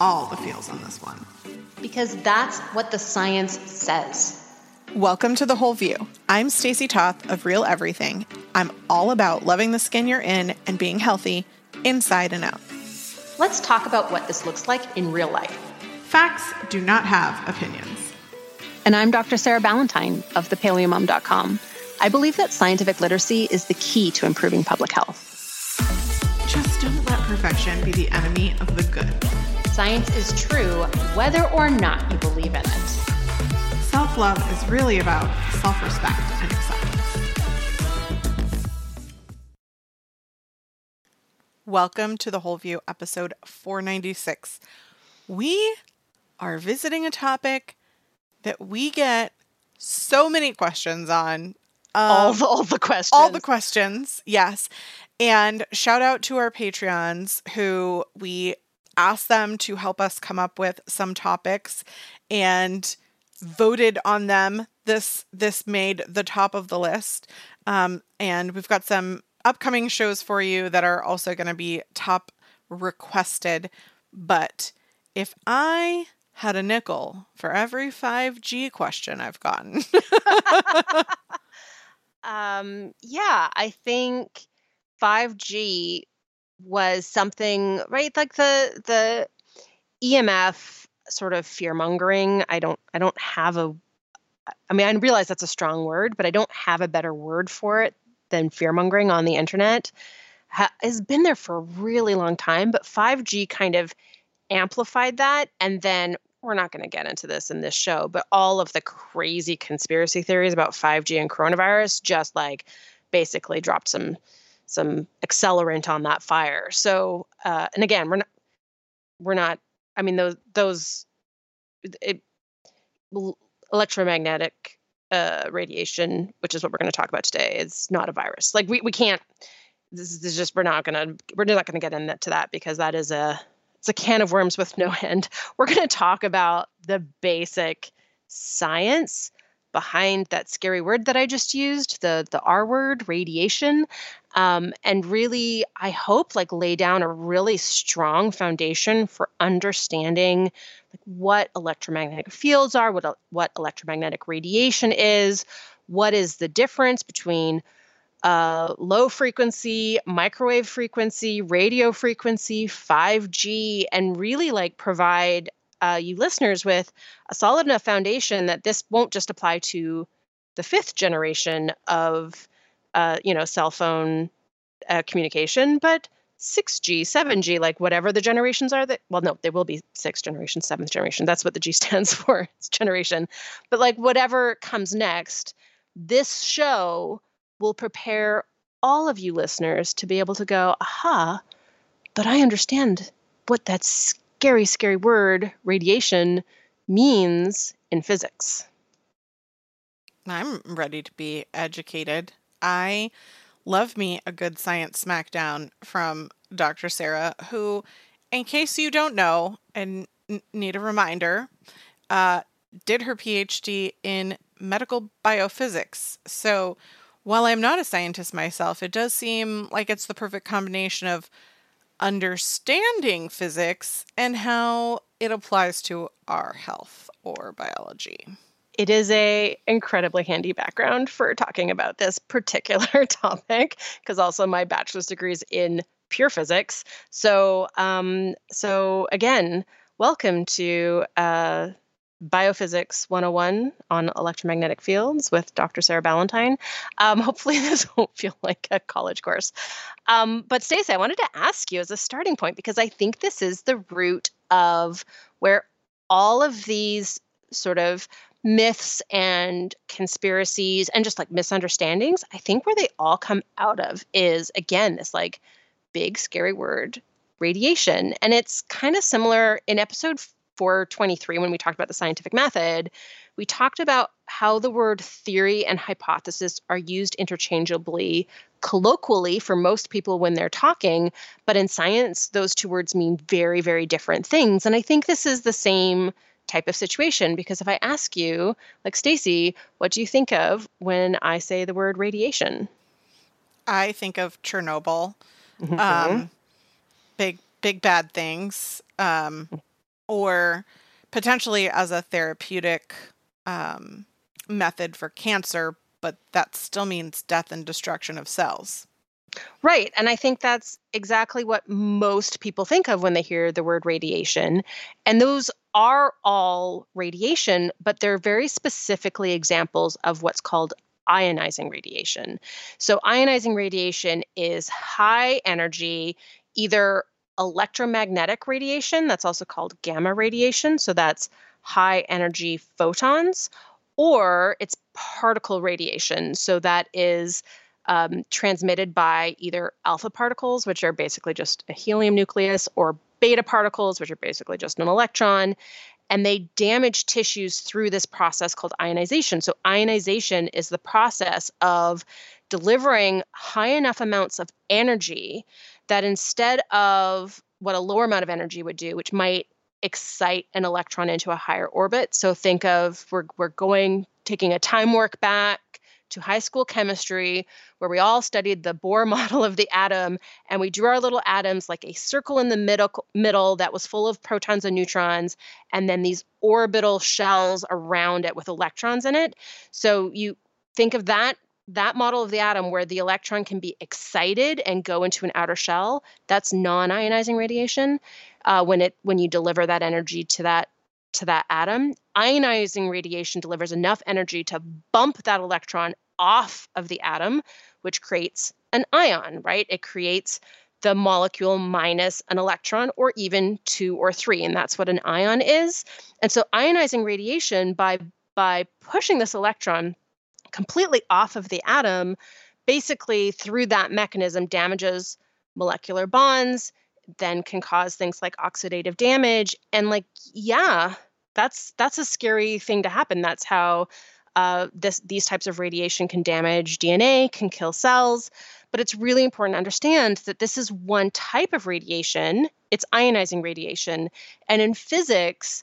all the feels on this one. Because that's what the science says. Welcome to The Whole View. I'm Stacy Toth of Real Everything. I'm all about loving the skin you're in and being healthy inside and out. Let's talk about what this looks like in real life. Facts do not have opinions. And I'm Dr. Sarah Ballantyne of thepaleomom.com. I believe that scientific literacy is the key to improving public health. Just don't let perfection be the enemy of the good. Science is true whether or not you believe in it. Self love is really about self respect and acceptance. Welcome to the Whole View episode 496. We are visiting a topic that we get so many questions on. Um, all, the, all the questions. All the questions, yes. And shout out to our Patreons who we asked them to help us come up with some topics and voted on them. This this made the top of the list. Um, and we've got some upcoming shows for you that are also going to be top requested. But if I had a nickel for every 5G question I've gotten. um, yeah, I think 5G was something right like the the EMF sort of fear mongering. I don't I don't have a I mean I realize that's a strong word, but I don't have a better word for it than fear mongering on the internet. Ha, has been there for a really long time, but 5G kind of amplified that and then we're not going to get into this in this show, but all of the crazy conspiracy theories about 5G and coronavirus just like basically dropped some some accelerant on that fire. So, uh, and again, we're not we're not. I mean, those those it, electromagnetic uh, radiation, which is what we're going to talk about today, is not a virus. Like we we can't. This is just we're not gonna we're not gonna get into that because that is a it's a can of worms with no end. We're going to talk about the basic science behind that scary word that I just used, the the R word, radiation, um, and really, I hope like lay down a really strong foundation for understanding like what electromagnetic fields are, what what electromagnetic radiation is, what is the difference between uh, low frequency, microwave frequency, radio frequency, 5G, and really like provide uh, you listeners with a solid enough foundation that this won't just apply to the fifth generation of uh, you know cell phone uh, communication, but 6G, 7G, like whatever the generations are that well no, there will be sixth generation, seventh generation. That's what the G stands for. It's generation. But like whatever comes next, this show will prepare all of you listeners to be able to go, aha, but I understand what that scary, scary word, radiation, means in physics. I'm ready to be educated. I love me a good science smackdown from Dr. Sarah, who, in case you don't know and need a reminder, uh, did her PhD in medical biophysics. So while I'm not a scientist myself, it does seem like it's the perfect combination of understanding physics and how it applies to our health or biology. It is a incredibly handy background for talking about this particular topic because also my bachelor's degree is in pure physics. So, um, so again, welcome to uh, Biophysics 101 on electromagnetic fields with Dr. Sarah Ballantyne. Um, hopefully, this won't feel like a college course. Um, but, Stacy, I wanted to ask you as a starting point because I think this is the root of where all of these sort of myths and conspiracies and just like misunderstandings, I think where they all come out of is again this like big scary word radiation. And it's kind of similar in episode 423 when we talked about the scientific method, we talked about how the word theory and hypothesis are used interchangeably colloquially for most people when they're talking, but in science, those two words mean very, very different things. And I think this is the same type of situation because if I ask you, like Stacy, what do you think of when I say the word radiation? I think of Chernobyl. Mm-hmm. Um, big, big bad things. Um, or potentially as a therapeutic um, method for cancer, but that still means death and destruction of cells. Right. And I think that's exactly what most people think of when they hear the word radiation. And those are all radiation, but they're very specifically examples of what's called ionizing radiation. So, ionizing radiation is high energy, either electromagnetic radiation, that's also called gamma radiation. So, that's high energy photons, or it's particle radiation. So, that is um, transmitted by either alpha particles, which are basically just a helium nucleus, or beta particles, which are basically just an electron. And they damage tissues through this process called ionization. So, ionization is the process of delivering high enough amounts of energy that instead of what a lower amount of energy would do, which might excite an electron into a higher orbit. So think of we're, we're going, taking a time warp back to high school chemistry where we all studied the Bohr model of the atom and we drew our little atoms like a circle in the middle middle that was full of protons and neutrons and then these orbital shells around it with electrons in it. So you think of that that model of the atom where the electron can be excited and go into an outer shell that's non-ionizing radiation uh, when it when you deliver that energy to that to that atom ionizing radiation delivers enough energy to bump that electron off of the atom, which creates an ion, right? It creates the molecule minus an electron or even two or three and that's what an ion is and so ionizing radiation by by pushing this electron completely off of the atom basically through that mechanism damages molecular bonds then can cause things like oxidative damage and like yeah that's that's a scary thing to happen that's how uh, this, these types of radiation can damage DNA, can kill cells, but it's really important to understand that this is one type of radiation. It's ionizing radiation. And in physics,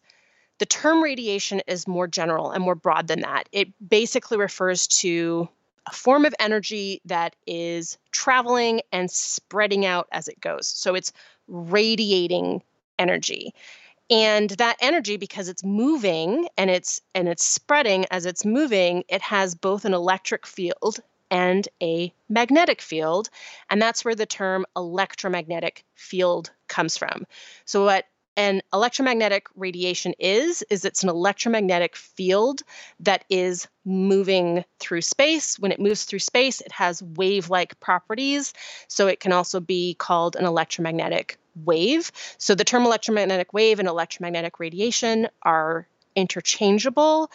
the term radiation is more general and more broad than that. It basically refers to a form of energy that is traveling and spreading out as it goes. So it's radiating energy. And that energy because it's moving and it's and it's spreading as it's moving it has both an electric field and a magnetic field. And that's where the term electromagnetic field comes from. So what an electromagnetic radiation is is it's an electromagnetic field that is moving through space when it moves through space it has wave-like properties so it can also be called an electromagnetic wave. So the term electromagnetic wave and electromagnetic radiation are interchangeable.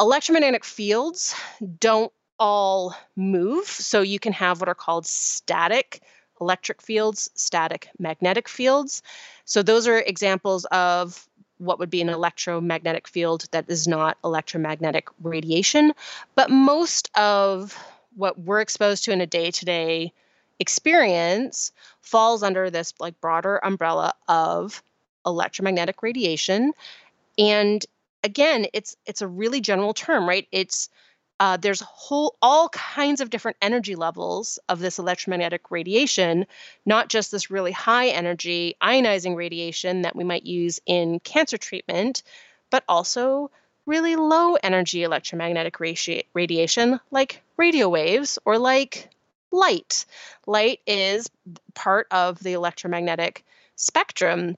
Electromagnetic fields don't all move. So you can have what are called static electric fields, static magnetic fields. So those are examples of what would be an electromagnetic field that is not electromagnetic radiation. But most of what we're exposed to in a day to day experience falls under this like broader umbrella of electromagnetic radiation and again it's it's a really general term right it's uh, there's whole all kinds of different energy levels of this electromagnetic radiation not just this really high energy ionizing radiation that we might use in cancer treatment but also really low energy electromagnetic radi- radiation like radio waves or like light. Light is part of the electromagnetic spectrum.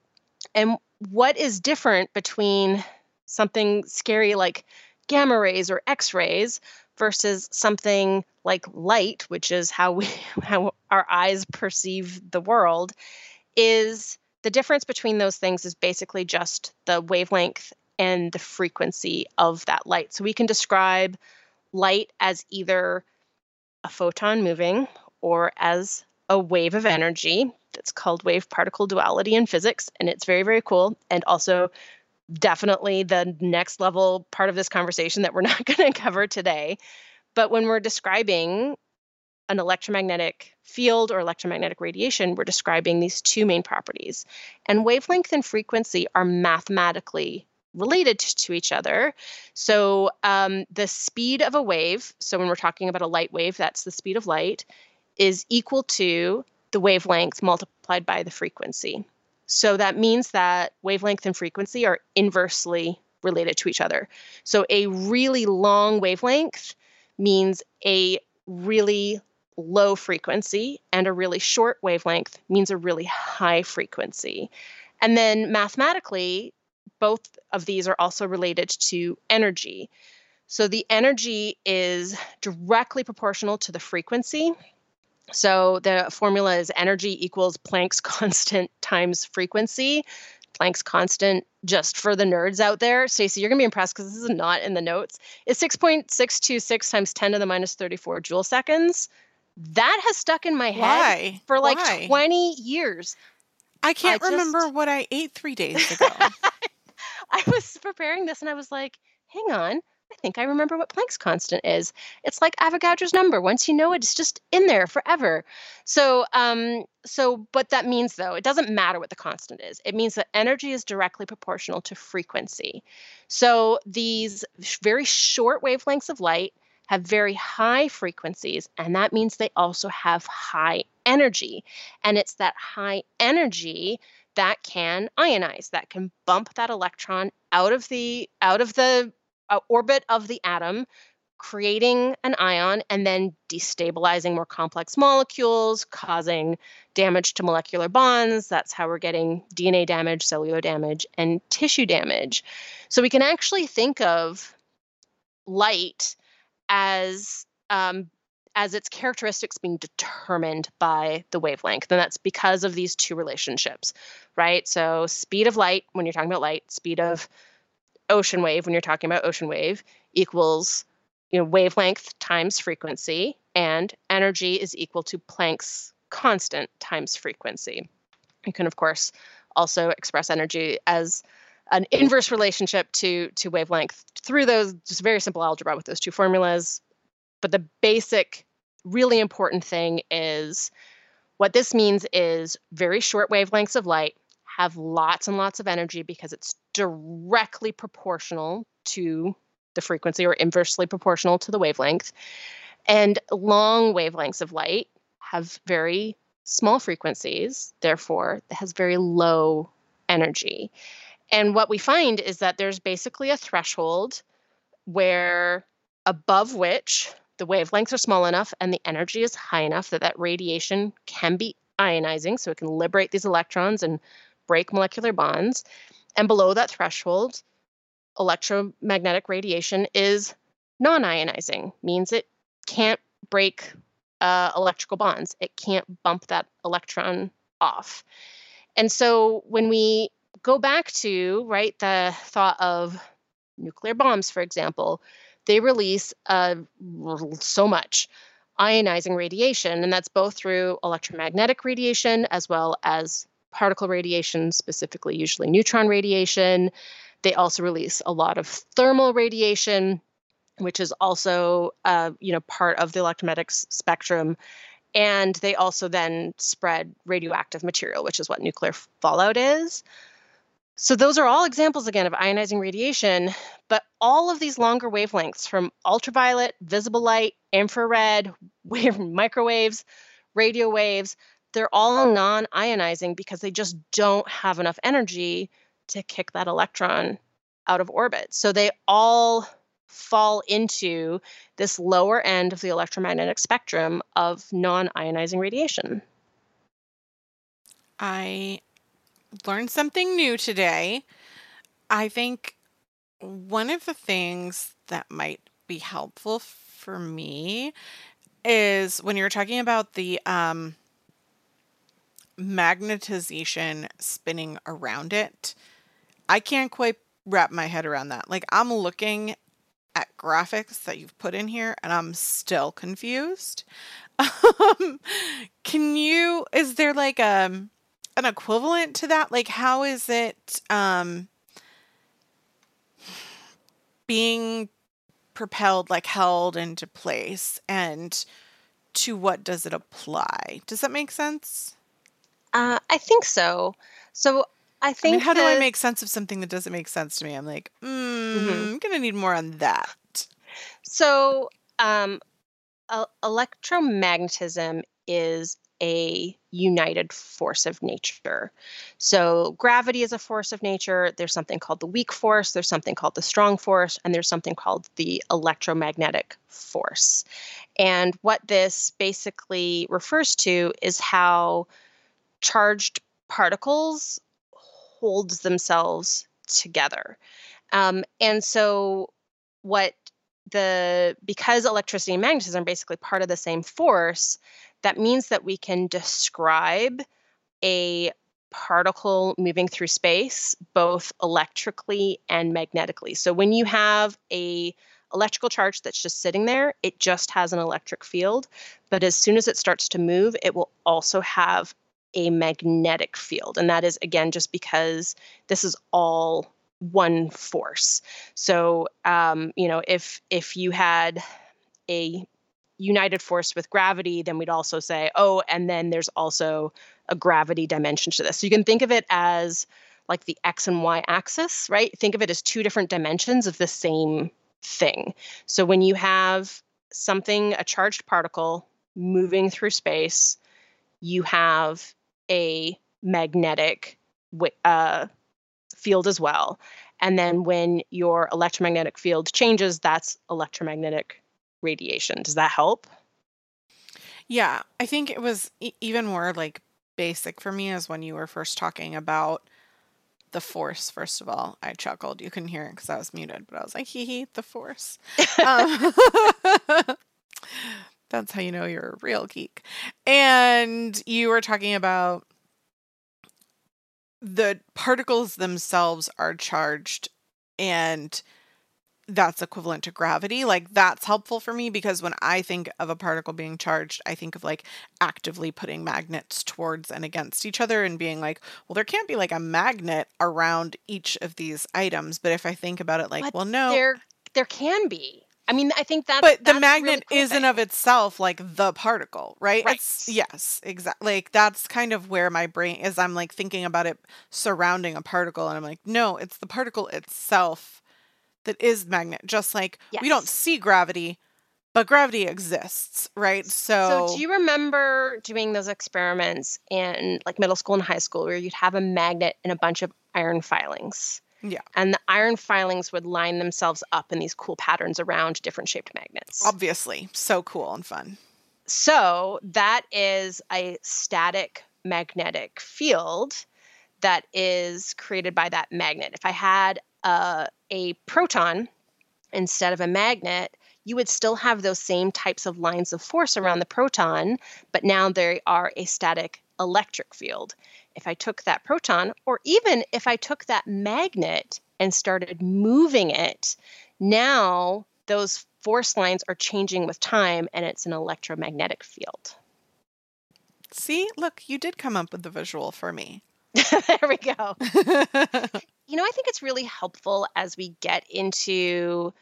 And what is different between something scary like gamma rays or X rays versus something like light, which is how we how our eyes perceive the world, is the difference between those things is basically just the wavelength and the frequency of that light. So we can describe light as either a photon moving or as a wave of energy. That's called wave particle duality in physics, and it's very, very cool. And also, definitely the next level part of this conversation that we're not going to cover today. But when we're describing an electromagnetic field or electromagnetic radiation, we're describing these two main properties. And wavelength and frequency are mathematically related to each other. So um, the speed of a wave, so when we're talking about a light wave, that's the speed of light, is equal to the wavelength multiplied by the frequency. So that means that wavelength and frequency are inversely related to each other. So a really long wavelength means a really low frequency, and a really short wavelength means a really high frequency. And then mathematically, both of these are also related to energy. So the energy is directly proportional to the frequency. So the formula is energy equals Planck's constant times frequency. Planck's constant, just for the nerds out there, Stacy, you're gonna be impressed because this is not in the notes. Is 6.626 times 10 to the minus 34 joule seconds. That has stuck in my head Why? for like Why? 20 years. I can't I remember just- what I ate three days ago. I was preparing this and I was like, hang on, I think I remember what Planck's constant is. It's like Avogadro's number. Once you know it, it's just in there forever. So, um, so, but that means though, it doesn't matter what the constant is. It means that energy is directly proportional to frequency. So these very short wavelengths of light have very high frequencies, and that means they also have high energy. And it's that high energy that can ionize that can bump that electron out of the out of the uh, orbit of the atom creating an ion and then destabilizing more complex molecules causing damage to molecular bonds that's how we're getting dna damage cellular damage and tissue damage so we can actually think of light as um, as its characteristics being determined by the wavelength. And that's because of these two relationships, right? So, speed of light, when you're talking about light, speed of ocean wave, when you're talking about ocean wave, equals you know, wavelength times frequency, and energy is equal to Planck's constant times frequency. You can, of course, also express energy as an inverse relationship to, to wavelength through those just very simple algebra with those two formulas. But the basic, really important thing is what this means is very short wavelengths of light have lots and lots of energy because it's directly proportional to the frequency or inversely proportional to the wavelength. And long wavelengths of light have very small frequencies, therefore, it has very low energy. And what we find is that there's basically a threshold where above which the wavelengths are small enough and the energy is high enough that that radiation can be ionizing, so it can liberate these electrons and break molecular bonds. And below that threshold, electromagnetic radiation is non ionizing, means it can't break uh, electrical bonds, it can't bump that electron off. And so when we go back to, right, the thought of nuclear bombs, for example, they release uh, so much ionizing radiation, and that's both through electromagnetic radiation as well as particle radiation, specifically, usually neutron radiation. They also release a lot of thermal radiation, which is also, uh, you know, part of the electromagnetic spectrum. And they also then spread radioactive material, which is what nuclear fallout is. So those are all examples again of ionizing radiation, but all of these longer wavelengths from ultraviolet, visible light, infrared, wave, microwaves, radio waves, they're all non-ionizing because they just don't have enough energy to kick that electron out of orbit. So they all fall into this lower end of the electromagnetic spectrum of non-ionizing radiation. I learned something new today. I think one of the things that might be helpful for me is when you're talking about the um, magnetization spinning around it. I can't quite wrap my head around that. Like, I'm looking at graphics that you've put in here and I'm still confused. Um, can you, is there like a, an equivalent to that? Like, how is it um, being propelled, like held into place? And to what does it apply? Does that make sense? Uh, I think so. So I I think mean, how do I make sense of something that doesn't make sense to me? I'm like, mm, Mhm. I'm gonna need more on that. So, um, el- electromagnetism is a united force of nature. So, gravity is a force of nature. There's something called the weak force, there's something called the strong force, and there's something called the electromagnetic force. And what this basically refers to is how charged particles holds themselves together. Um, and so what the because electricity and magnetism are basically part of the same force, that means that we can describe a particle moving through space both electrically and magnetically. So when you have a electrical charge that's just sitting there, it just has an electric field, but as soon as it starts to move, it will also have a magnetic field. And that is again just because this is all one force. So um, you know, if if you had a united force with gravity, then we'd also say, oh, and then there's also a gravity dimension to this. So you can think of it as like the x and y axis, right? Think of it as two different dimensions of the same thing. So when you have something, a charged particle moving through space, you have a magnetic uh, field as well. And then when your electromagnetic field changes, that's electromagnetic radiation. Does that help? Yeah, I think it was e- even more like basic for me as when you were first talking about the force. First of all, I chuckled. You couldn't hear it because I was muted, but I was like, hee hee, the force. um, that's how you know you're a real geek. And you were talking about the particles themselves are charged and that's equivalent to gravity. Like that's helpful for me because when I think of a particle being charged, I think of like actively putting magnets towards and against each other and being like, well, there can't be like a magnet around each of these items. But if I think about it like, but well, no. There there can be. I mean, I think that. But the magnet really cool isn't thing. of itself like the particle, right? Right. It's, yes, exactly. Like that's kind of where my brain is. I'm like thinking about it surrounding a particle, and I'm like, no, it's the particle itself that is magnet. Just like yes. we don't see gravity, but gravity exists, right? So, so do you remember doing those experiments in like middle school and high school where you'd have a magnet and a bunch of iron filings? Yeah. And the iron filings would line themselves up in these cool patterns around different shaped magnets. Obviously. So cool and fun. So that is a static magnetic field that is created by that magnet. If I had a, a proton instead of a magnet, you would still have those same types of lines of force around the proton, but now they are a static electric field if I took that proton, or even if I took that magnet and started moving it, now those force lines are changing with time and it's an electromagnetic field. See, look, you did come up with the visual for me. there we go. you know, I think it's really helpful as we get into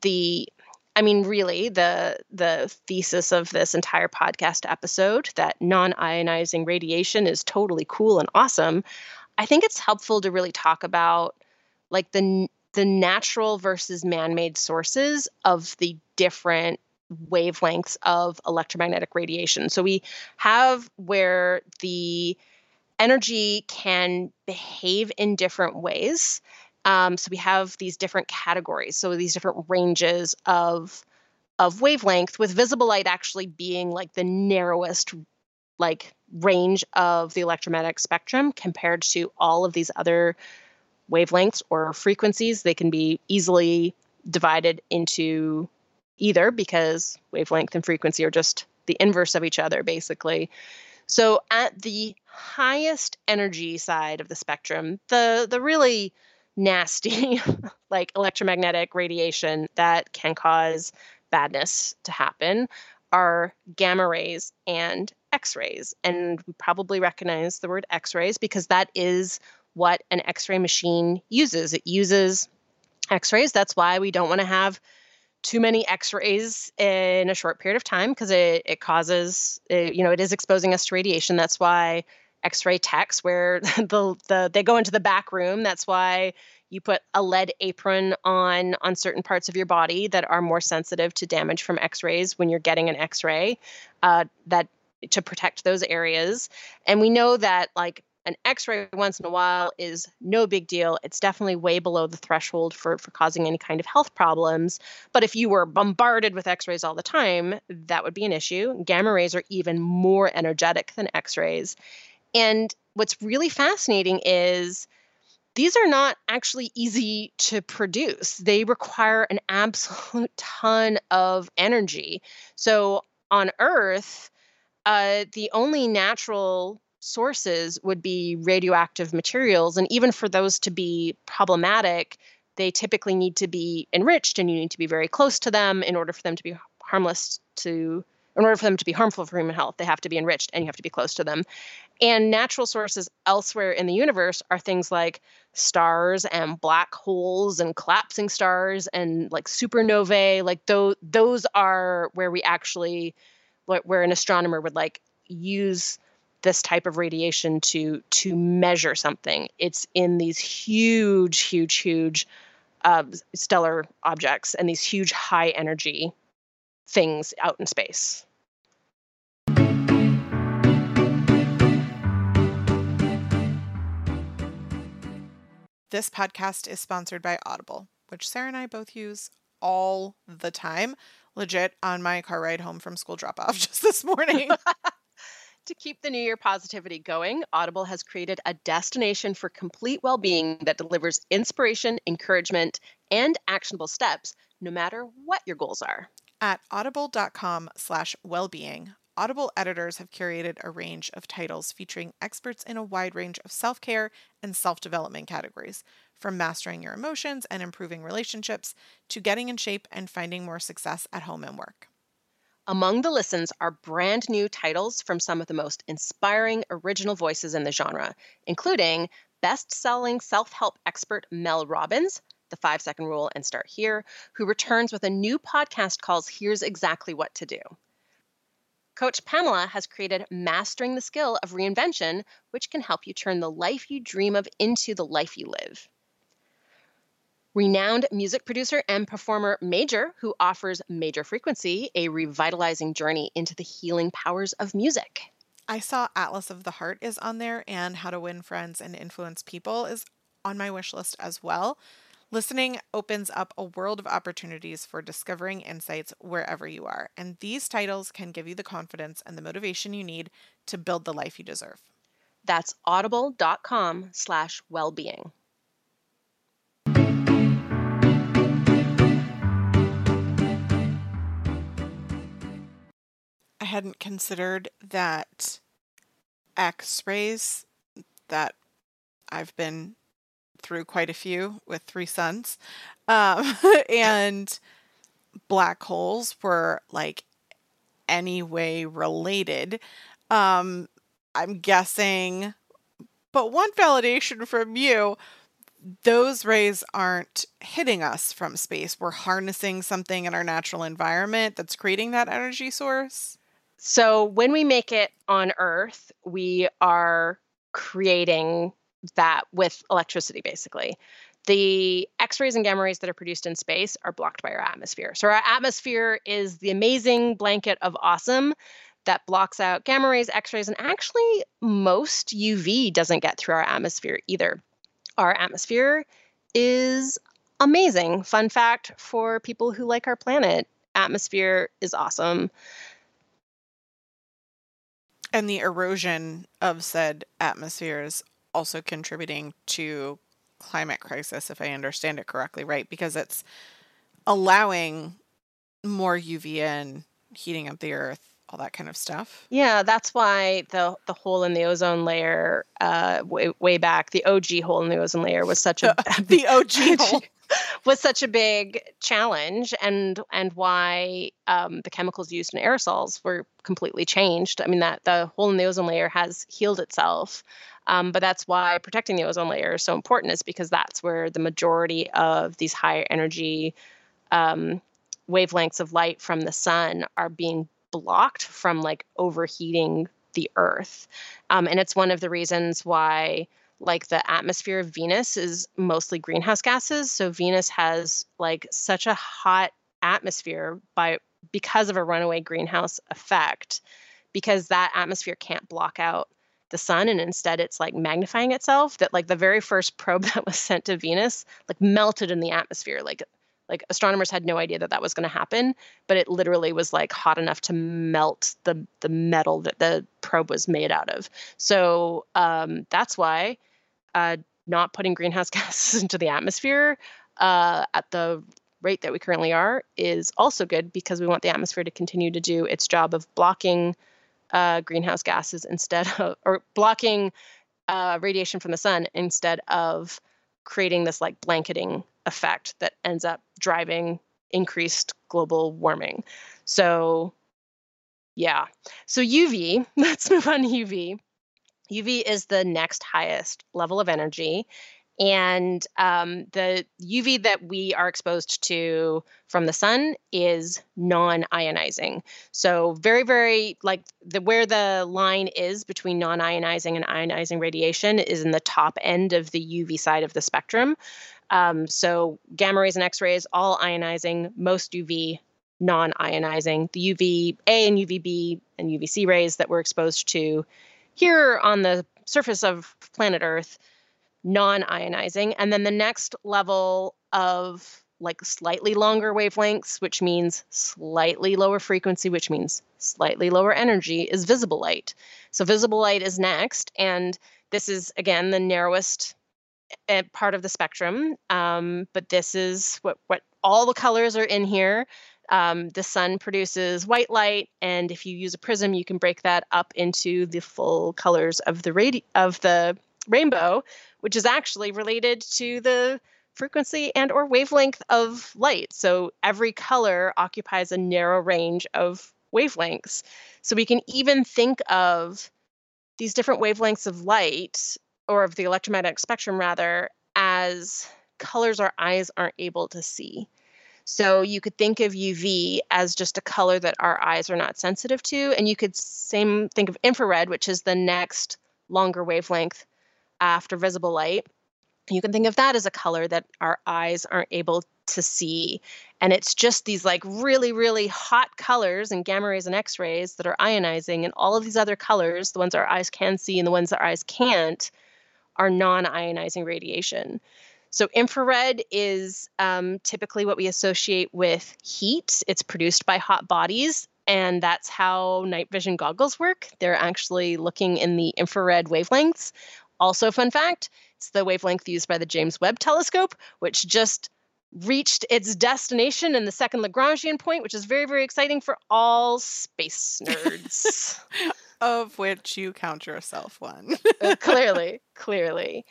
the I mean, really, the the thesis of this entire podcast episode that non-ionizing radiation is totally cool and awesome. I think it's helpful to really talk about like the the natural versus man-made sources of the different wavelengths of electromagnetic radiation. So we have where the energy can behave in different ways um, so we have these different categories, so these different ranges of of wavelength, with visible light actually being like the narrowest like range of the electromagnetic spectrum compared to all of these other wavelengths or frequencies. They can be easily divided into either because wavelength and frequency are just the inverse of each other, basically. So at the highest energy side of the spectrum, the the really nasty like electromagnetic radiation that can cause badness to happen are gamma rays and x rays. And we probably recognize the word x rays because that is what an x ray machine uses. It uses x rays. That's why we don't want to have too many x-rays in a short period of time because it, it causes it, you know it is exposing us to radiation that's why x-ray techs where the, the they go into the back room. That's why you put a lead apron on on certain parts of your body that are more sensitive to damage from x-rays when you're getting an x-ray uh, that to protect those areas. And we know that like an x-ray once in a while is no big deal. It's definitely way below the threshold for, for causing any kind of health problems. But if you were bombarded with x-rays all the time that would be an issue. Gamma rays are even more energetic than x-rays and what's really fascinating is these are not actually easy to produce they require an absolute ton of energy so on earth uh, the only natural sources would be radioactive materials. And even for those to be problematic, they typically need to be enriched and you need to be very close to them in order for them to be harmless to in order for them to be harmful for human health they have to be enriched and you have to be close to them and natural sources elsewhere in the universe are things like stars and black holes and collapsing stars and like supernovae like those those are where we actually where an astronomer would like use this type of radiation to to measure something. It's in these huge, huge, huge uh, stellar objects and these huge high energy things out in space. This podcast is sponsored by Audible, which Sarah and I both use all the time. Legit on my car ride home from school drop off just this morning. To keep the New Year positivity going, Audible has created a destination for complete well being that delivers inspiration, encouragement, and actionable steps no matter what your goals are. At audible.com slash wellbeing, Audible editors have curated a range of titles featuring experts in a wide range of self care and self development categories, from mastering your emotions and improving relationships to getting in shape and finding more success at home and work. Among the listens are brand new titles from some of the most inspiring original voices in the genre, including best selling self help expert Mel Robbins, The Five Second Rule and Start Here, who returns with a new podcast called Here's Exactly What to Do. Coach Pamela has created Mastering the Skill of Reinvention, which can help you turn the life you dream of into the life you live. Renowned music producer and performer Major, who offers Major Frequency, a revitalizing journey into the healing powers of music. I saw Atlas of the Heart is on there, and How to Win Friends and Influence People is on my wish list as well. Listening opens up a world of opportunities for discovering insights wherever you are, and these titles can give you the confidence and the motivation you need to build the life you deserve. That's audible.com slash well-being. hadn't considered that x rays that I've been through quite a few with three sons, um, and black holes were like anyway related. Um, I'm guessing, but one validation from you those rays aren't hitting us from space. We're harnessing something in our natural environment that's creating that energy source. So when we make it on Earth, we are creating that with electricity, basically. The X rays and gamma rays that are produced in space are blocked by our atmosphere. So, our atmosphere is the amazing blanket of awesome that blocks out gamma rays, X rays, and actually, most UV doesn't get through our atmosphere either. Our atmosphere is amazing. Fun fact for people who like our planet atmosphere is awesome and the erosion of said atmosphere is also contributing to climate crisis if i understand it correctly right? Because it's allowing more uvn heating up the earth all that kind of stuff. Yeah that's why the the hole in the ozone layer uh way, way back the og hole in the ozone layer was such a the og hole. was such a big challenge and and why um, the chemicals used in aerosols were completely changed. I mean that the hole in the ozone layer has healed itself um, but that's why protecting the ozone layer is so important is because that's where the majority of these higher energy um, wavelengths of light from the sun are being blocked from like overheating the earth um, and it's one of the reasons why like the atmosphere of Venus is mostly greenhouse gases. So Venus has like such a hot atmosphere by because of a runaway greenhouse effect because that atmosphere can't block out the sun and instead it's like magnifying itself that like the very first probe that was sent to venus like melted in the atmosphere. Like like astronomers had no idea that that was going to happen but it literally was like hot enough to melt the the metal that the probe was made out of. So um, that's why uh, not putting greenhouse gases into the atmosphere uh, at the rate that we currently are is also good because we want the atmosphere to continue to do its job of blocking uh, greenhouse gases instead of, or blocking uh, radiation from the sun instead of creating this like blanketing effect that ends up driving increased global warming. So, yeah. So, UV, let's move on to UV. UV is the next highest level of energy. And um, the UV that we are exposed to from the sun is non-ionizing. So very, very like the where the line is between non-ionizing and ionizing radiation is in the top end of the UV side of the spectrum. Um, so gamma rays and X-rays, all ionizing, most UV non-ionizing. The UVA and UVB and UVC rays that we're exposed to here on the surface of planet Earth non-ionizing. And then the next level of like slightly longer wavelengths which means slightly lower frequency which means slightly lower energy is visible light. So visible light is next and this is again the narrowest eh, part of the spectrum. Um, but this is what what all the colors are in here. Um, the sun produces white light and if you use a prism you can break that up into the full colors of the radi- of the rainbow which is actually related to the frequency and or wavelength of light. So every color occupies a narrow range of wavelengths. So we can even think of these different wavelengths of light or of the electromagnetic spectrum rather as colors our eyes aren't able to see. So you could think of UV as just a color that our eyes are not sensitive to and you could same think of infrared which is the next longer wavelength after visible light. You can think of that as a color that our eyes aren't able to see. And it's just these like really, really hot colors and gamma rays and X rays that are ionizing, and all of these other colors, the ones our eyes can see and the ones our eyes can't, are non ionizing radiation. So, infrared is um, typically what we associate with heat. It's produced by hot bodies, and that's how night vision goggles work. They're actually looking in the infrared wavelengths, also, fun fact it's the wavelength used by the James Webb Telescope, which just reached its destination in the second Lagrangian point, which is very, very exciting for all space nerds. of which you count yourself one. uh, clearly, clearly.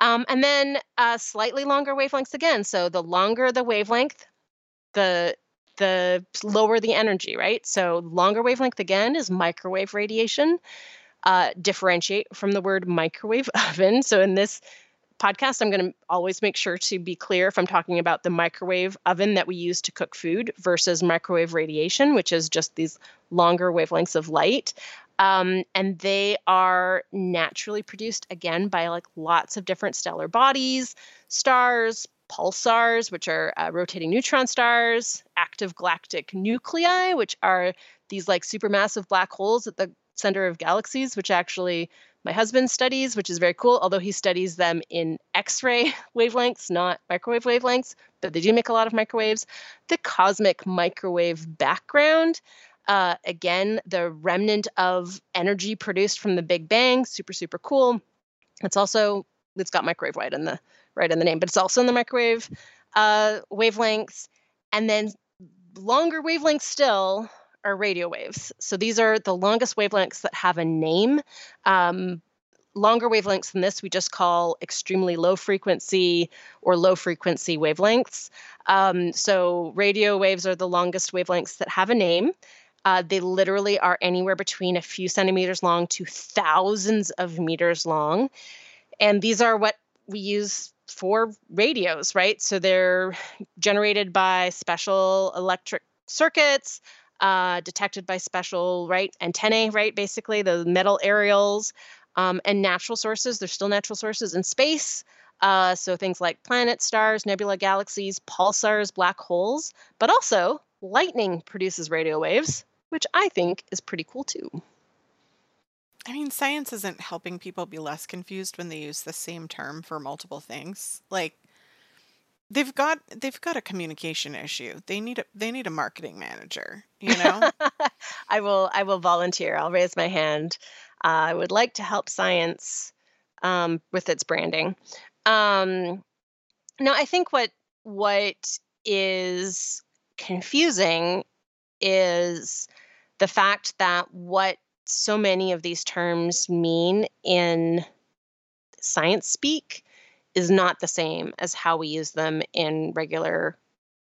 Um, and then uh, slightly longer wavelengths again. So the longer the wavelength, the the lower the energy, right? So longer wavelength again is microwave radiation uh, differentiate from the word microwave oven. So in this podcast, I'm going to always make sure to be clear if I'm talking about the microwave oven that we use to cook food versus microwave radiation, which is just these longer wavelengths of light. Um, and they are naturally produced again by like lots of different stellar bodies, stars, pulsars, which are uh, rotating neutron stars, active galactic nuclei, which are these like supermassive black holes at the center of galaxies, which actually my husband studies, which is very cool, although he studies them in X ray wavelengths, not microwave wavelengths, but they do make a lot of microwaves. The cosmic microwave background, uh, again, the remnant of energy produced from the Big Bang, super, super cool. It's also, it's got microwave right in the right in the name, but it's also in the microwave uh, wavelengths. And then longer wavelengths still, are radio waves. So these are the longest wavelengths that have a name. Um, longer wavelengths than this we just call extremely low frequency or low frequency wavelengths. Um, so radio waves are the longest wavelengths that have a name. Uh, they literally are anywhere between a few centimeters long to thousands of meters long. And these are what we use for radios, right? So they're generated by special electric circuits uh, detected by special right antennae, right? Basically, the metal aerials um, and natural sources. There's still natural sources in space. Uh, so things like planets, stars, nebula, galaxies, pulsars, black holes, but also lightning produces radio waves, which I think is pretty cool too. I mean, science isn't helping people be less confused when they use the same term for multiple things. Like they've got they've got a communication issue. They need a they need a marketing manager, you know? I will I will volunteer. I'll raise my hand. Uh, I would like to help science um, with its branding. Um, no, I think what what is confusing is the fact that what so many of these terms mean in science speak is not the same as how we use them in regular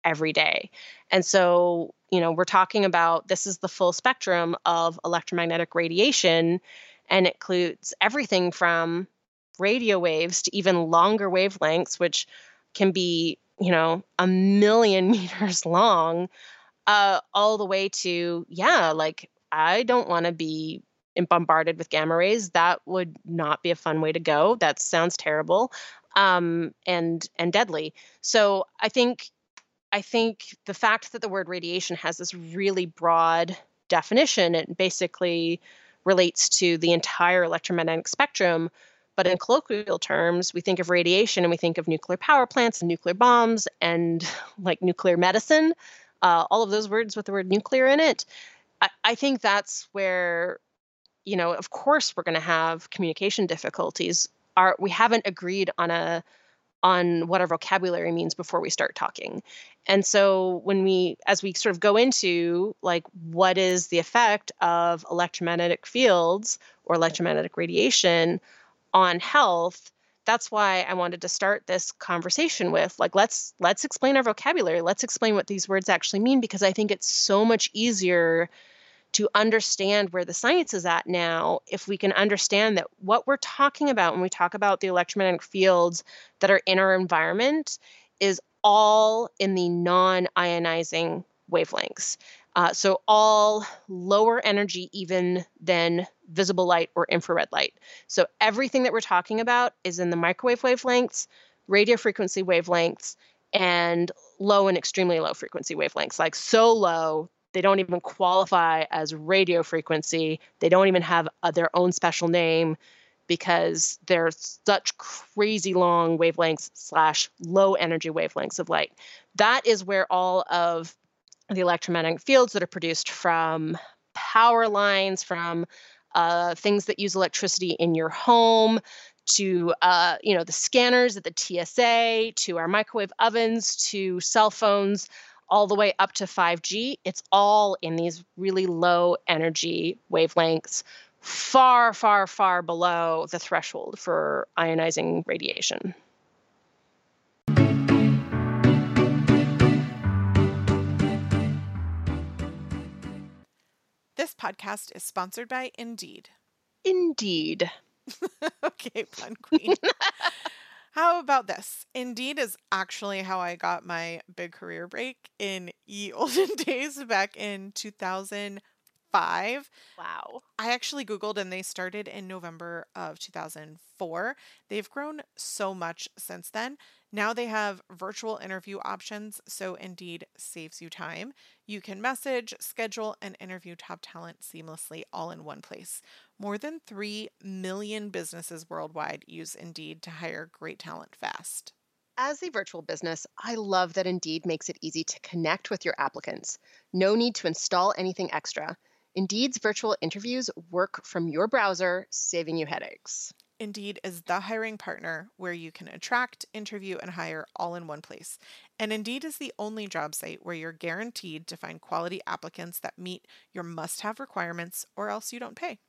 everyday. And so, you know, we're talking about this is the full spectrum of electromagnetic radiation, and it includes everything from radio waves to even longer wavelengths, which can be, you know, a million meters long, uh, all the way to, yeah, like I don't want to be bombarded with gamma rays. That would not be a fun way to go. That sounds terrible um, and and deadly. So I think I think the fact that the word radiation has this really broad definition, it basically relates to the entire electromagnetic spectrum. But in colloquial terms, we think of radiation and we think of nuclear power plants and nuclear bombs and like nuclear medicine, uh, all of those words with the word nuclear in it. I, I think that's where, you know, of course, we're going to have communication difficulties are we haven't agreed on a on what our vocabulary means before we start talking. And so when we as we sort of go into like what is the effect of electromagnetic fields or electromagnetic radiation on health, that's why I wanted to start this conversation with like let's let's explain our vocabulary. Let's explain what these words actually mean because I think it's so much easier to understand where the science is at now, if we can understand that what we're talking about when we talk about the electromagnetic fields that are in our environment is all in the non ionizing wavelengths. Uh, so, all lower energy, even than visible light or infrared light. So, everything that we're talking about is in the microwave wavelengths, radio frequency wavelengths, and low and extremely low frequency wavelengths, like so low they don't even qualify as radio frequency. They don't even have uh, their own special name because they're such crazy long wavelengths slash low energy wavelengths of light. That is where all of the electromagnetic fields that are produced from power lines, from uh, things that use electricity in your home, to uh, you know the scanners at the TSA, to our microwave ovens, to cell phones all the way up to 5G, it's all in these really low energy wavelengths, far, far, far below the threshold for ionizing radiation. This podcast is sponsored by Indeed. Indeed. okay, pun queen. How about this? Indeed is actually how I got my big career break in ye olden days back in 2005. Wow. I actually Googled and they started in November of 2004. They've grown so much since then. Now they have virtual interview options, so Indeed saves you time. You can message, schedule, and interview top talent seamlessly all in one place. More than 3 million businesses worldwide use Indeed to hire great talent fast. As a virtual business, I love that Indeed makes it easy to connect with your applicants. No need to install anything extra. Indeed's virtual interviews work from your browser, saving you headaches. Indeed is the hiring partner where you can attract, interview, and hire all in one place. And Indeed is the only job site where you're guaranteed to find quality applicants that meet your must have requirements, or else you don't pay.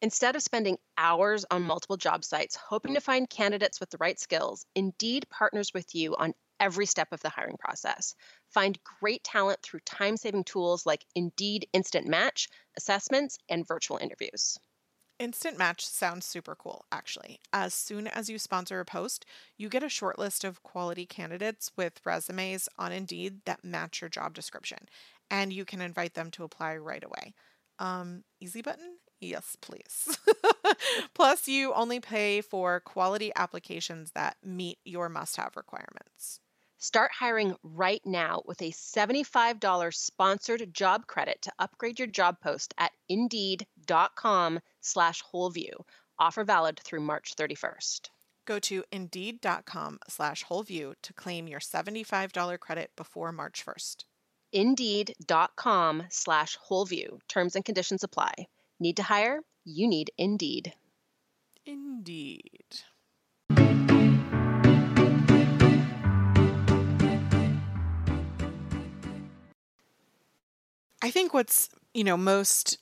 Instead of spending hours on multiple job sites hoping to find candidates with the right skills, Indeed partners with you on every step of the hiring process. Find great talent through time saving tools like Indeed Instant Match, assessments, and virtual interviews. Instant Match sounds super cool, actually. As soon as you sponsor a post, you get a short list of quality candidates with resumes on Indeed that match your job description, and you can invite them to apply right away. Um, easy button? Yes, please. Plus, you only pay for quality applications that meet your must have requirements. Start hiring right now with a $75 sponsored job credit to upgrade your job post at indeed.com slash wholeview. Offer valid through March 31st. Go to indeed.com slash wholeview to claim your $75 credit before March 1st. Indeed.com slash wholeview. Terms and conditions apply. Need to hire? You need Indeed. Indeed. I think what's, you know, most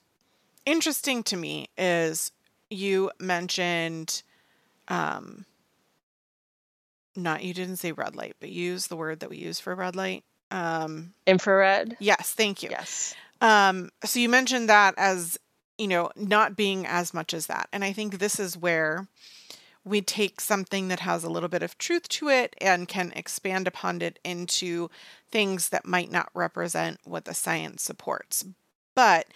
interesting to me is you mentioned um not you didn't say red light, but use the word that we use for red light. Um Infrared? yes, thank you. Yes. Um so you mentioned that as, you know, not being as much as that. And I think this is where we take something that has a little bit of truth to it and can expand upon it into things that might not represent what the science supports. But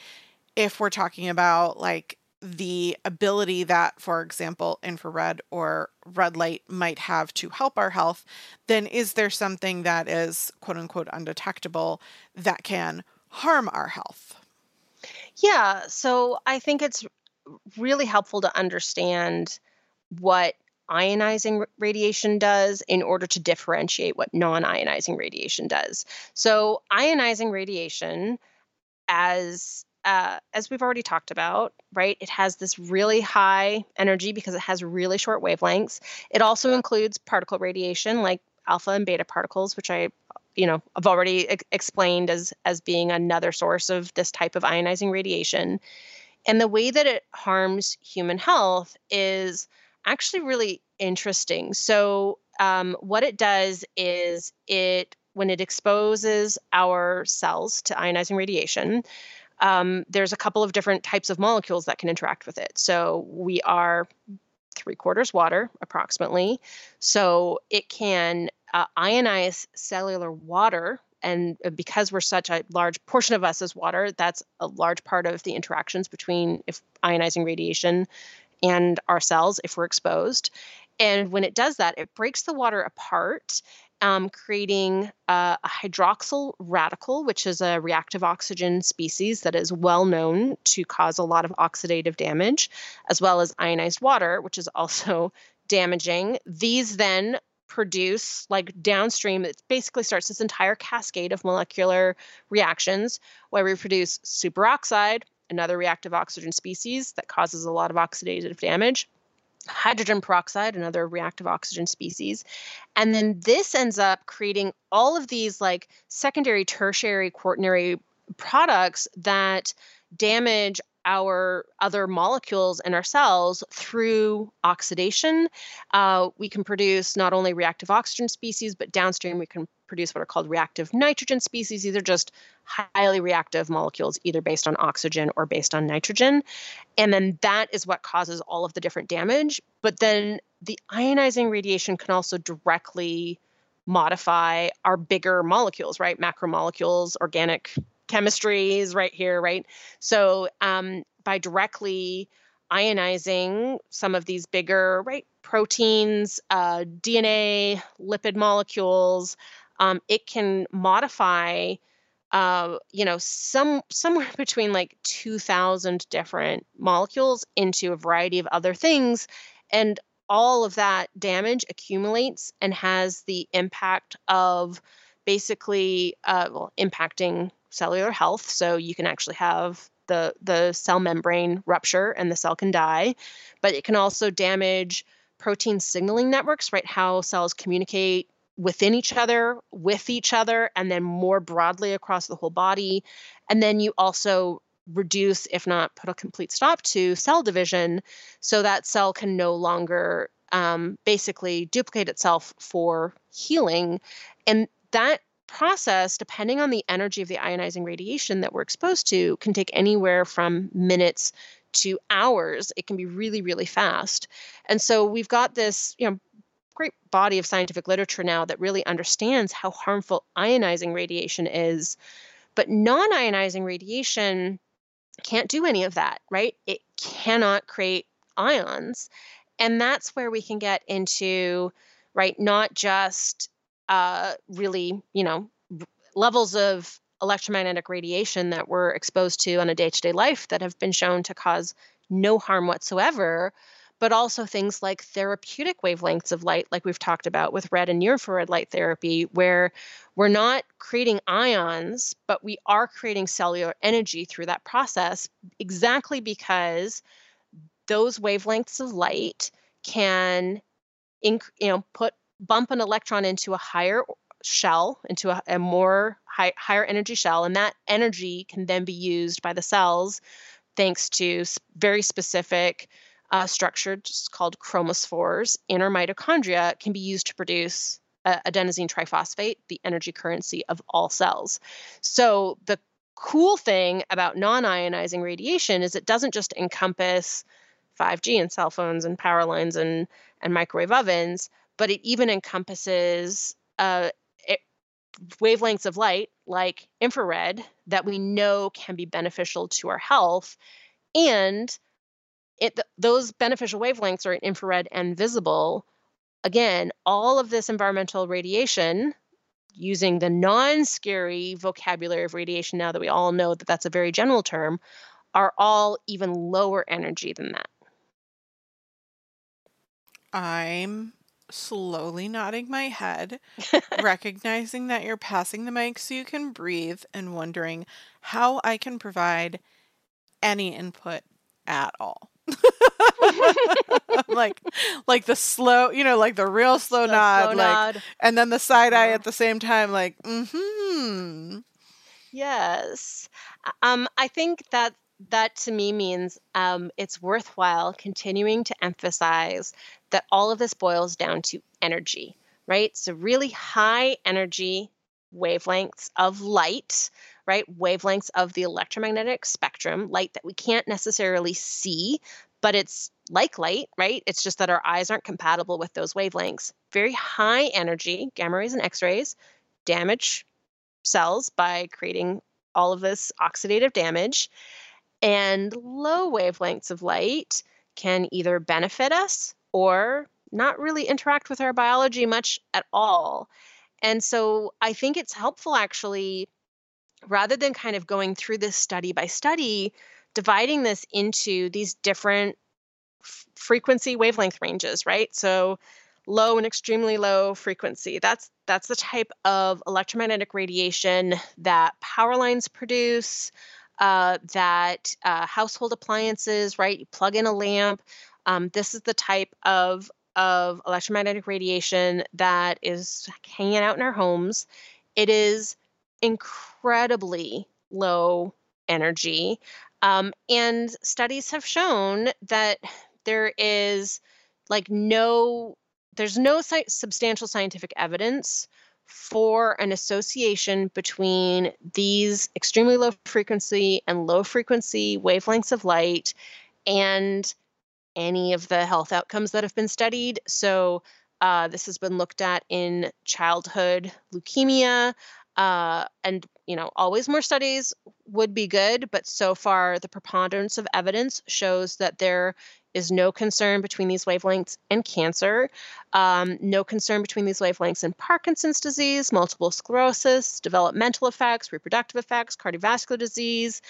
if we're talking about like the ability that, for example, infrared or red light might have to help our health, then is there something that is quote unquote undetectable that can harm our health? Yeah. So I think it's really helpful to understand what ionizing radiation does in order to differentiate what non ionizing radiation does. So, ionizing radiation, as uh, as we've already talked about, right, it has this really high energy because it has really short wavelengths. It also includes particle radiation like alpha and beta particles, which I you know i've already ex- explained as as being another source of this type of ionizing radiation and the way that it harms human health is actually really interesting. So, um, what it does is it, when it exposes our cells to ionizing radiation, um, there's a couple of different types of molecules that can interact with it. So, we are three quarters water approximately. So, it can uh, ionize cellular water and uh, because we're such a large portion of us is water that's a large part of the interactions between if ionizing radiation and our cells if we're exposed. And when it does that, it breaks the water apart, um, creating uh, a hydroxyl radical, which is a reactive oxygen species that is well known to cause a lot of oxidative damage, as well as ionized water, which is also damaging. These then produce like downstream it basically starts this entire cascade of molecular reactions where we produce superoxide another reactive oxygen species that causes a lot of oxidative damage hydrogen peroxide, another reactive oxygen species. And then this ends up creating all of these like secondary, tertiary, quaternary products that damage our other molecules in our cells through oxidation. Uh, we can produce not only reactive oxygen species, but downstream we can produce what are called reactive nitrogen species. These are just highly reactive molecules, either based on oxygen or based on nitrogen. And then that is what causes all of the different damage. But then the ionizing radiation can also directly modify our bigger molecules, right? Macromolecules, organic chemistries right here, right? So um, by directly ionizing some of these bigger, right, proteins, uh, DNA, lipid molecules, um, it can modify, uh, you know, some somewhere between like 2,000 different molecules into a variety of other things, and all of that damage accumulates and has the impact of basically uh, well, impacting cellular health. So you can actually have the the cell membrane rupture and the cell can die, but it can also damage protein signaling networks, right? How cells communicate within each other, with each other, and then more broadly across the whole body. And then you also reduce, if not put a complete stop to cell division, so that cell can no longer um, basically duplicate itself for healing. And that process, depending on the energy of the ionizing radiation that we're exposed to, can take anywhere from minutes to hours. It can be really, really fast. And so we've got this, you know, great body of scientific literature now that really understands how harmful ionizing radiation is. But non ionizing radiation can't do any of that, right? It cannot create ions. And that's where we can get into, right, not just uh, really, you know, levels of electromagnetic radiation that we're exposed to on a day to day life that have been shown to cause no harm whatsoever, but also things like therapeutic wavelengths of light, like we've talked about with red and near infrared light therapy, where we're not creating ions, but we are creating cellular energy through that process exactly because those wavelengths of light can you know put bump an electron into a higher shell into a, a more high, higher energy shell and that energy can then be used by the cells thanks to very specific uh, structures called chromophores in our mitochondria can be used to produce uh, adenosine triphosphate the energy currency of all cells. So the cool thing about non-ionizing radiation is it doesn't just encompass 5G and cell phones and power lines and and microwave ovens, but it even encompasses uh, it, wavelengths of light like infrared that we know can be beneficial to our health, and it those beneficial wavelengths are infrared and visible. Again, all of this environmental radiation using the non-scary vocabulary of radiation now that we all know that that's a very general term are all even lower energy than that I'm slowly nodding my head, recognizing that you're passing the mic so you can breathe, and wondering how I can provide any input at all. like like the slow, you know, like the real slow nod, slow like nod. and then the side eye at the same time, like, mm-hmm. Yes. Um, I think that that to me means um, it's worthwhile continuing to emphasize that all of this boils down to energy, right? So, really high energy wavelengths of light, right? Wavelengths of the electromagnetic spectrum, light that we can't necessarily see, but it's like light, right? It's just that our eyes aren't compatible with those wavelengths. Very high energy, gamma rays and x rays, damage cells by creating all of this oxidative damage. And low wavelengths of light can either benefit us or not really interact with our biology much at all. And so I think it's helpful actually, rather than kind of going through this study by study, dividing this into these different frequency wavelength ranges, right? So low and extremely low frequency. That's that's the type of electromagnetic radiation that power lines produce, uh, that uh, household appliances, right? You plug in a lamp. Um, this is the type of of electromagnetic radiation that is hanging out in our homes. It is incredibly low energy, um, and studies have shown that there is like no there's no sci- substantial scientific evidence for an association between these extremely low frequency and low frequency wavelengths of light and any of the health outcomes that have been studied. So, uh, this has been looked at in childhood leukemia. Uh, and, you know, always more studies would be good, but so far the preponderance of evidence shows that there is no concern between these wavelengths and cancer, um, no concern between these wavelengths and Parkinson's disease, multiple sclerosis, developmental effects, reproductive effects, cardiovascular disease.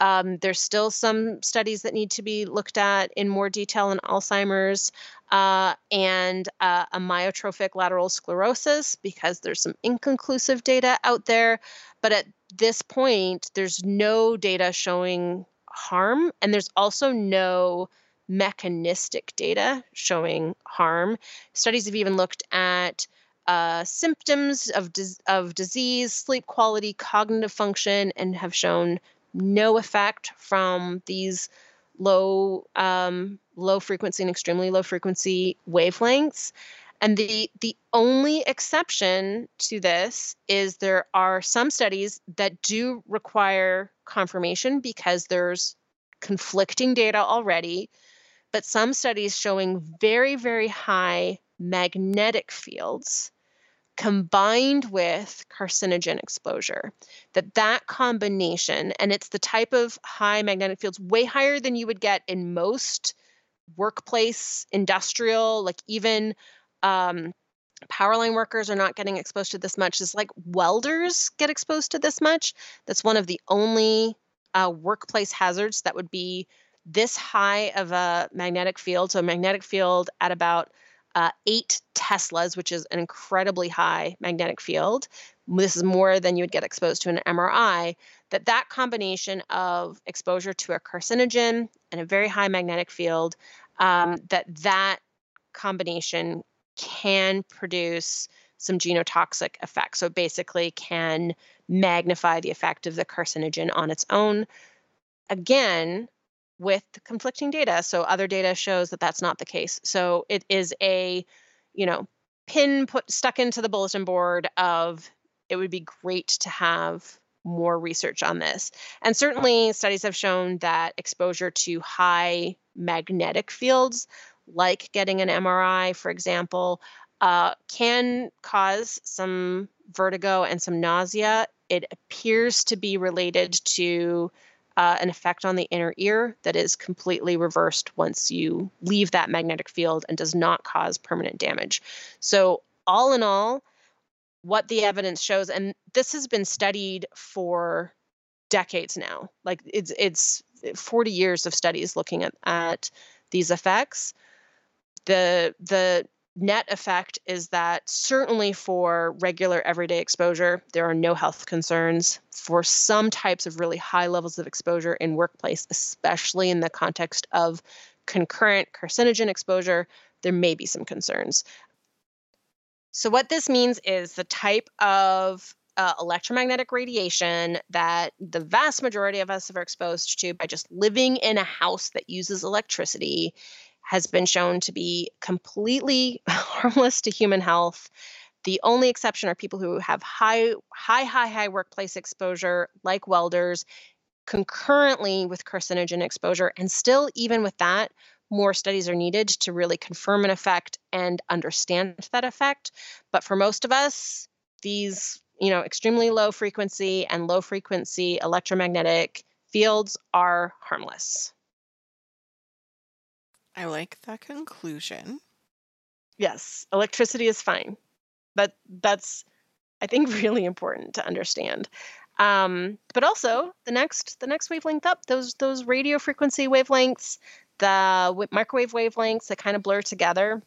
Um, there's still some studies that need to be looked at in more detail in Alzheimer's uh, and uh, amyotrophic lateral sclerosis because there's some inconclusive data out there. But at this point, there's no data showing harm, and there's also no mechanistic data showing harm. Studies have even looked at uh, symptoms of, dis- of disease, sleep quality, cognitive function, and have shown no effect from these low um, low frequency and extremely low frequency wavelengths. And the the only exception to this is there are some studies that do require confirmation because there's conflicting data already, but some studies showing very very high magnetic fields combined with carcinogen exposure that that combination and it's the type of high magnetic fields way higher than you would get in most workplace industrial like even um, power line workers are not getting exposed to this much. Is like welders get exposed to this much. That's one of the only uh, workplace hazards that would be this high of a magnetic field so a magnetic field at about uh, eight teslas which is an incredibly high magnetic field this is more than you would get exposed to an mri that that combination of exposure to a carcinogen and a very high magnetic field um, that that combination can produce some genotoxic effects. So basically can magnify the effect of the carcinogen on its own. Again, with conflicting data. So other data shows that that's not the case. So it is a, you know, pin put stuck into the bulletin board of it would be great to have more research on this. And certainly studies have shown that exposure to high magnetic fields like getting an MRI, for example, uh, can cause some vertigo and some nausea. It appears to be related to uh, an effect on the inner ear that is completely reversed once you leave that magnetic field and does not cause permanent damage. So, all in all, what the evidence shows, and this has been studied for decades now, like it's it's 40 years of studies looking at, at these effects the the net effect is that certainly for regular everyday exposure there are no health concerns. For some types of really high levels of exposure in workplace especially in the context of concurrent carcinogen exposure there may be some concerns. So what this means is the type of uh, electromagnetic radiation that the vast majority of us are exposed to by just living in a house that uses electricity has been shown to be completely harmless to human health. The only exception are people who have high, high, high, high workplace exposure, like welders, concurrently with carcinogen exposure. And still, even with that, more studies are needed to really confirm an effect and understand that effect. But for most of us, these, you know, extremely low frequency and low frequency electromagnetic fields are harmless. I like that conclusion. Yes, electricity is fine. But that's I think really important to understand. Um, but also the next the next wavelength up, those those radio frequency wavelengths, the microwave wavelengths that kind of blur together,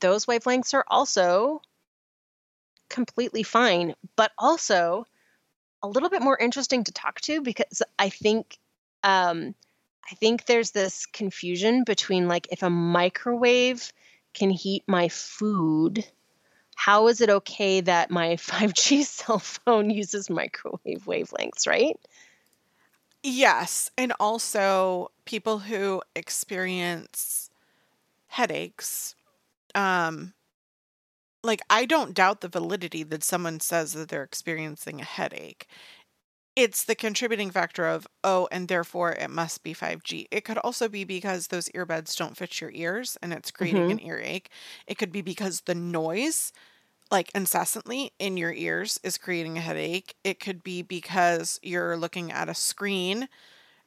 those wavelengths are also completely fine, but also a little bit more interesting to talk to because I think um, I think there's this confusion between like if a microwave can heat my food, how is it okay that my 5G cell phone uses microwave wavelengths, right? Yes. And also, people who experience headaches, um, like, I don't doubt the validity that someone says that they're experiencing a headache. It's the contributing factor of oh and therefore it must be 5g it could also be because those earbuds don't fit your ears and it's creating mm-hmm. an earache. It could be because the noise like incessantly in your ears is creating a headache. It could be because you're looking at a screen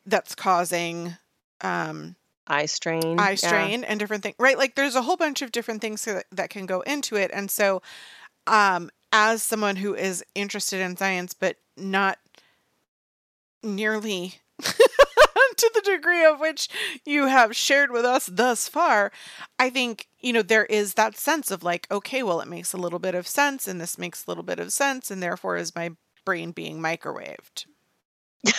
that's causing um eye strain eye strain yeah. and different things right like there's a whole bunch of different things that, that can go into it and so um as someone who is interested in science but not nearly to the degree of which you have shared with us thus far, I think, you know, there is that sense of like, okay, well, it makes a little bit of sense and this makes a little bit of sense, and therefore is my brain being microwaved.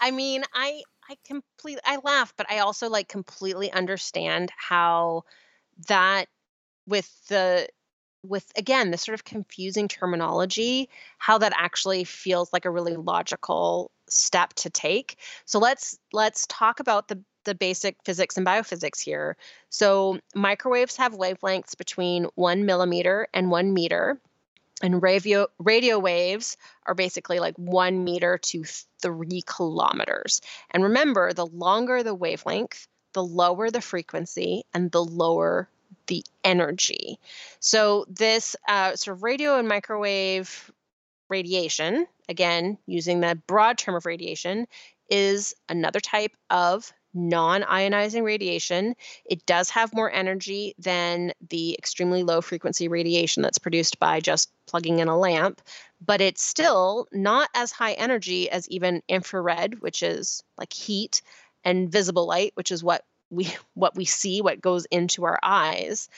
I mean, I I completely I laugh, but I also like completely understand how that with the with again the sort of confusing terminology how that actually feels like a really logical step to take. So let's let's talk about the the basic physics and biophysics here. So microwaves have wavelengths between one millimeter and one meter. And radio radio waves are basically like one meter to three kilometers. And remember, the longer the wavelength, the lower the frequency, and the lower the energy. So this uh, sort of radio and microwave radiation, again, using the broad term of radiation, is another type of non ionizing radiation. It does have more energy than the extremely low frequency radiation that's produced by just plugging in a lamp, but it's still not as high energy as even infrared, which is like heat, and visible light, which is what we what we see, what goes into our eyes.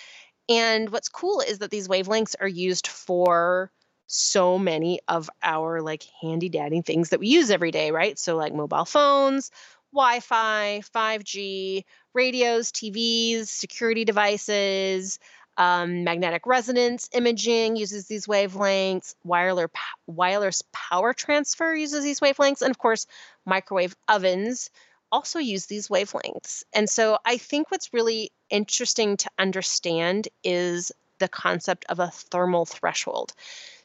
And what's cool is that these wavelengths are used for so many of our like handy dandy things that we use every day, right? So like mobile phones, Wi-Fi, 5G, radios, TVs, security devices, um, magnetic resonance imaging uses these wavelengths. Wireless wireless power transfer uses these wavelengths, and of course, microwave ovens also use these wavelengths. And so I think what's really interesting to understand is the concept of a thermal threshold.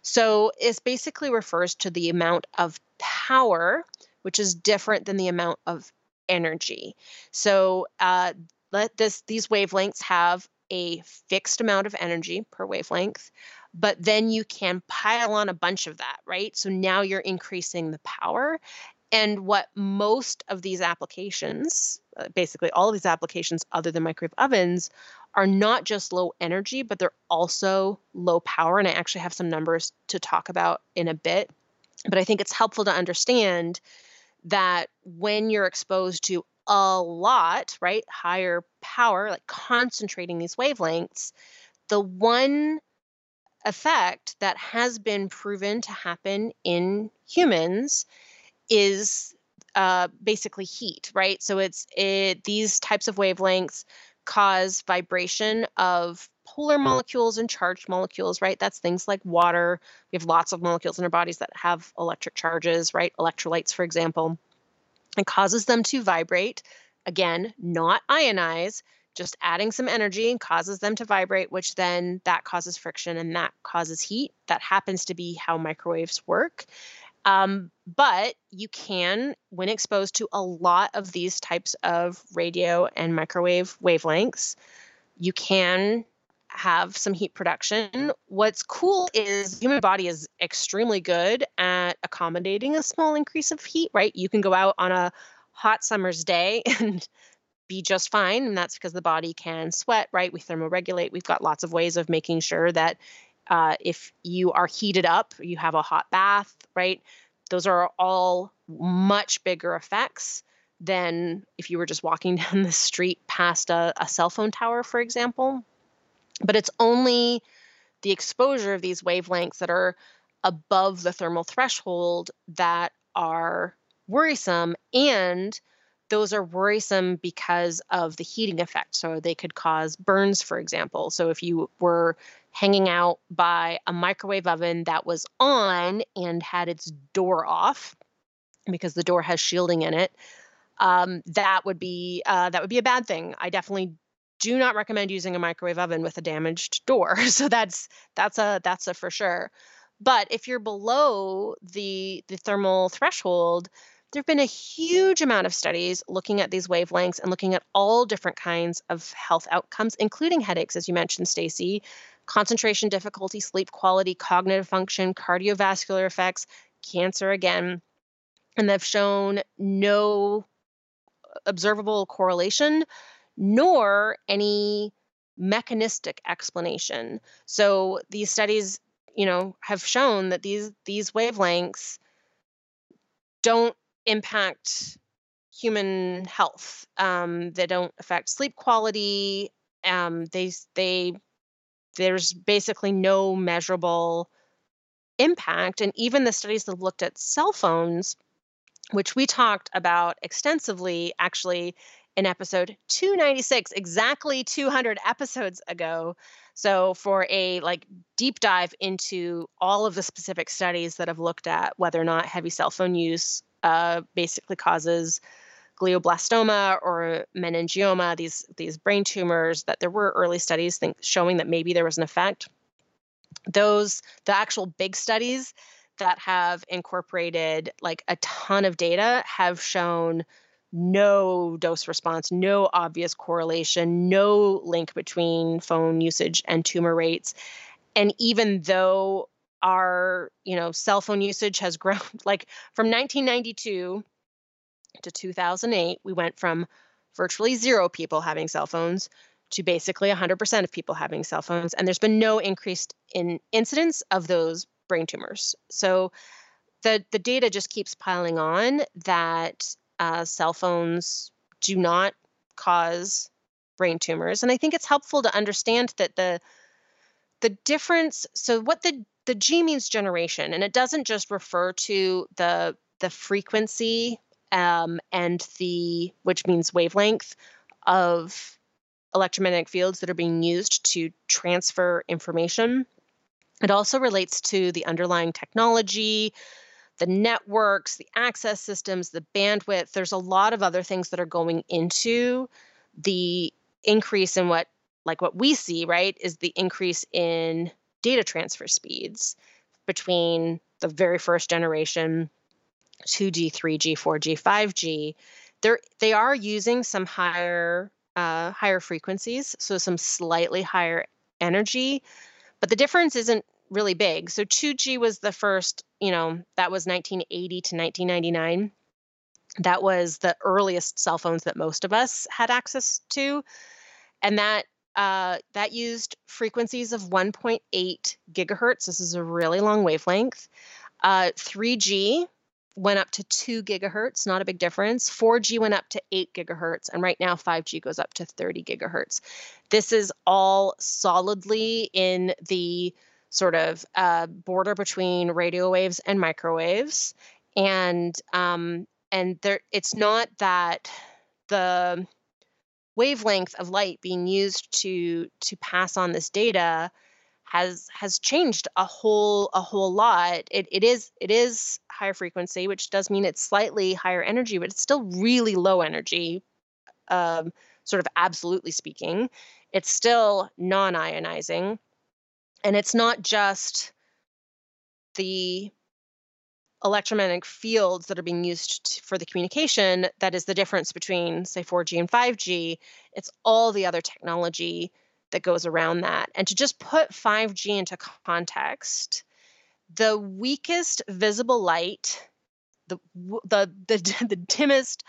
So it basically refers to the amount of power, which is different than the amount of energy. So uh, let this these wavelengths have a fixed amount of energy per wavelength, but then you can pile on a bunch of that, right? So now you're increasing the power and what most of these applications, uh, basically all of these applications other than microwave ovens, are not just low energy, but they're also low power. And I actually have some numbers to talk about in a bit. But I think it's helpful to understand that when you're exposed to a lot, right, higher power, like concentrating these wavelengths, the one effect that has been proven to happen in humans is uh, basically heat, right? So it's it these types of wavelengths cause vibration of polar molecules and charged molecules, right? That's things like water. We have lots of molecules in our bodies that have electric charges, right? Electrolytes, for example. It causes them to vibrate. Again, not ionize, just adding some energy and causes them to vibrate, which then that causes friction and that causes heat. That happens to be how microwaves work. Um, but you can, when exposed to a lot of these types of radio and microwave wavelengths, you can have some heat production. What's cool is human body is extremely good at accommodating a small increase of heat, right? You can go out on a hot summer's day and be just fine. And that's because the body can sweat, right? We thermoregulate. We've got lots of ways of making sure that uh, if you are heated up, you have a hot bath, right? Those are all much bigger effects than if you were just walking down the street past a, a cell phone tower, for example. But it's only the exposure of these wavelengths that are above the thermal threshold that are worrisome and those are worrisome because of the heating effect. So they could cause burns, for example. So if you were hanging out by a microwave oven that was on and had its door off, because the door has shielding in it, um, that would be uh, that would be a bad thing. I definitely do not recommend using a microwave oven with a damaged door. So that's that's a that's a for sure. But if you're below the the thermal threshold, there have been a huge amount of studies looking at these wavelengths and looking at all different kinds of health outcomes, including headaches, as you mentioned, Stacy, concentration difficulty, sleep quality, cognitive function, cardiovascular effects, cancer again. And they've shown no observable correlation nor any mechanistic explanation. So these studies, you know, have shown that these these wavelengths don't impact human health. Um, they don't affect sleep quality. Um, they they there's basically no measurable impact. And even the studies that looked at cell phones, which we talked about extensively, actually in episode 296 exactly 200 episodes ago so for a like deep dive into all of the specific studies that have looked at whether or not heavy cell phone use uh, basically causes glioblastoma or meningioma, these these brain tumors. That there were early studies think, showing that maybe there was an effect. Those the actual big studies that have incorporated like a ton of data have shown no dose response, no obvious correlation, no link between phone usage and tumor rates. And even though our you know cell phone usage has grown like from 1992 to 2008 we went from virtually zero people having cell phones to basically 100% of people having cell phones. And there's been no increase in incidence of those brain tumors. So the, the data just keeps piling on that uh, cell phones do not cause brain tumors. And I think it's helpful to understand that the the difference so what the the G means generation, and it doesn't just refer to the the frequency um, and the which means wavelength of electromagnetic fields that are being used to transfer information. It also relates to the underlying technology, the networks, the access systems, the bandwidth. There's a lot of other things that are going into the increase in what like what we see, right, is the increase in data transfer speeds between the very first generation 2G, 3G, 4G, 5G. They're they are using some higher uh, higher frequencies, so some slightly higher energy, but the difference isn't really big. So 2G was the first, you know, that was 1980 to 1999. That was the earliest cell phones that most of us had access to, and that uh, that used frequencies of 1.8 gigahertz. This is a really long wavelength. Uh, 3G went up to 2 gigahertz, not a big difference. 4G went up to 8 gigahertz, and right now 5G goes up to 30 gigahertz. This is all solidly in the sort of uh, border between radio waves and microwaves, and um, and there it's not that the wavelength of light being used to to pass on this data has has changed a whole a whole lot. It it is it is higher frequency, which does mean it's slightly higher energy, but it's still really low energy, um, sort of absolutely speaking. It's still non-ionizing, and it's not just the electromagnetic fields that are being used for the communication that is the difference between say 4G and 5G it's all the other technology that goes around that. And to just put 5G into context the weakest visible light the the the, the dimmest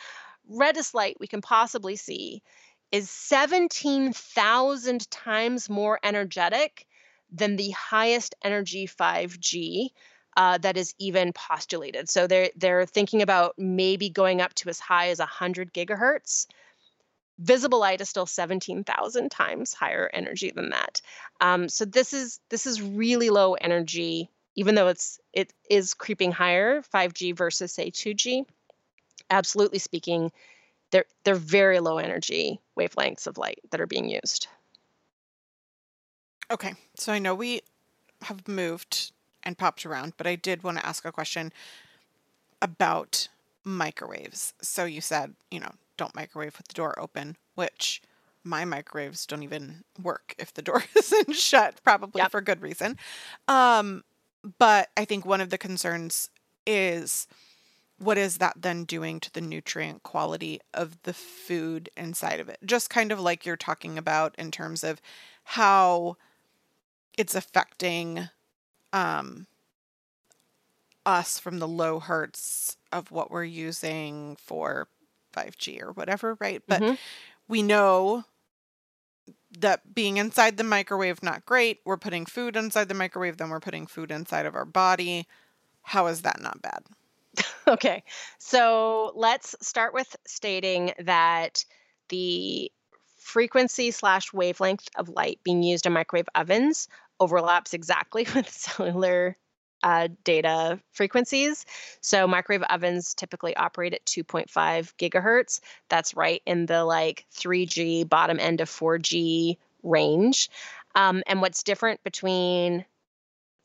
reddest light we can possibly see is 17,000 times more energetic than the highest energy 5G uh, that is even postulated. So they're they're thinking about maybe going up to as high as 100 gigahertz. Visible light is still 17,000 times higher energy than that. Um, so this is this is really low energy, even though it's it is creeping higher, 5G versus say 2G. Absolutely speaking, they're they're very low energy wavelengths of light that are being used. Okay, so I know we have moved and popped around, but I did want to ask a question about microwaves. So you said, you know, don't microwave with the door open, which my microwaves don't even work if the door isn't shut, probably yep. for good reason. Um, but I think one of the concerns is what is that then doing to the nutrient quality of the food inside of it? Just kind of like you're talking about in terms of how it's affecting um, us from the low hertz of what we're using for 5G or whatever, right? But mm-hmm. we know that being inside the microwave not great. We're putting food inside the microwave, then we're putting food inside of our body. How is that not bad? okay. So let's start with stating that the frequency slash wavelength of light being used in microwave ovens overlaps exactly with cellular uh, data frequencies. So microwave ovens typically operate at 2.5 gigahertz. That's right in the like 3G bottom end of 4G range. Um, and what's different between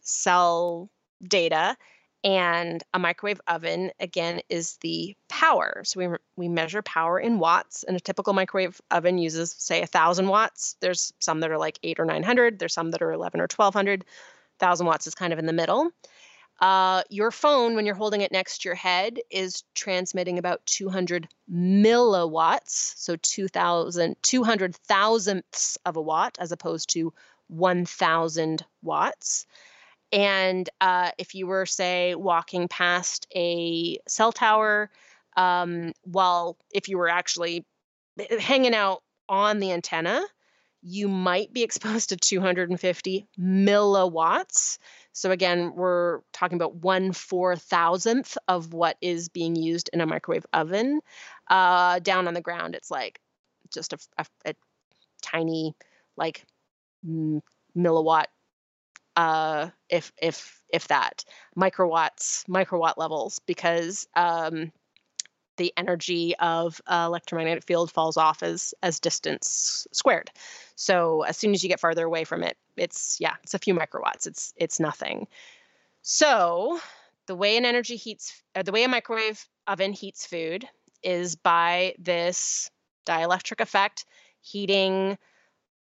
cell data and a microwave oven again is the power. So we, we measure power in watts and a typical microwave oven uses say a thousand watts. There's some that are like eight or 900 there's some that are 11 or 1200 1000 watts is kind of in the middle. Uh, your phone when you're holding it next to your head is transmitting about 200 milliwatts so 2000 200 thousandths of a watt as opposed to 1000 watts and uh, if you were, say, walking past a cell tower, um, while if you were actually hanging out on the antenna, you might be exposed to 250 milliwatts. So again, we're talking about one four thousandth of what is being used in a microwave oven. Uh, down on the ground, it's like just a, a, a tiny, like milliwatt, uh, if if if that microwatts, microwatt levels, because um, the energy of uh, electromagnetic field falls off as as distance squared. So as soon as you get farther away from it, it's yeah, it's a few microwatts. It's it's nothing. So the way an energy heats, uh, the way a microwave oven heats food is by this dielectric effect, heating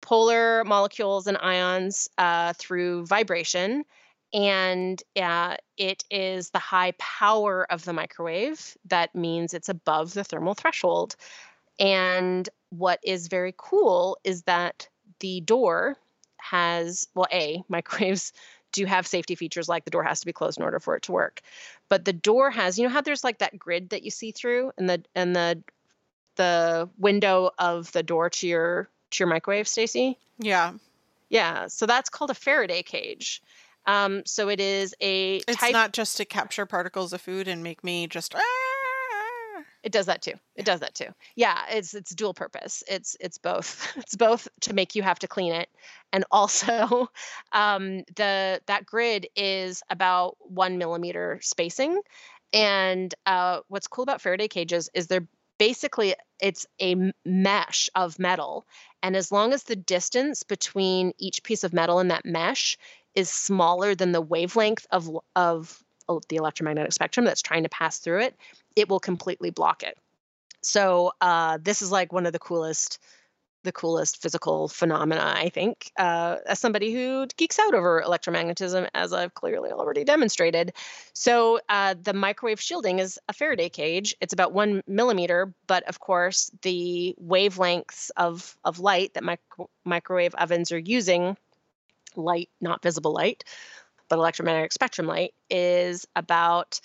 polar molecules and ions uh, through vibration and uh, it is the high power of the microwave that means it's above the thermal threshold. And what is very cool is that the door has, well, A, microwaves do have safety features like the door has to be closed in order for it to work. But the door has, you know how there's like that grid that you see through and the and the the window of the door to your to your microwave, Stacy? Yeah. Yeah. So that's called a Faraday cage. Um, so it is a. It's type- not just to capture particles of food and make me just. Ah! It does that too. It does that too. Yeah, it's it's dual purpose. It's it's both. It's both to make you have to clean it, and also um, the that grid is about one millimeter spacing. And uh, what's cool about Faraday cages is they're basically it's a mesh of metal, and as long as the distance between each piece of metal in that mesh is smaller than the wavelength of of the electromagnetic spectrum that's trying to pass through it, it will completely block it. So uh, this is like one of the coolest the coolest physical phenomena, I think, uh, as somebody who geeks out over electromagnetism, as I've clearly already demonstrated. So, uh, the microwave shielding is a Faraday cage. It's about one millimeter, but of course, the wavelengths of, of light that micro- microwave ovens are using light, not visible light, but electromagnetic spectrum light, is about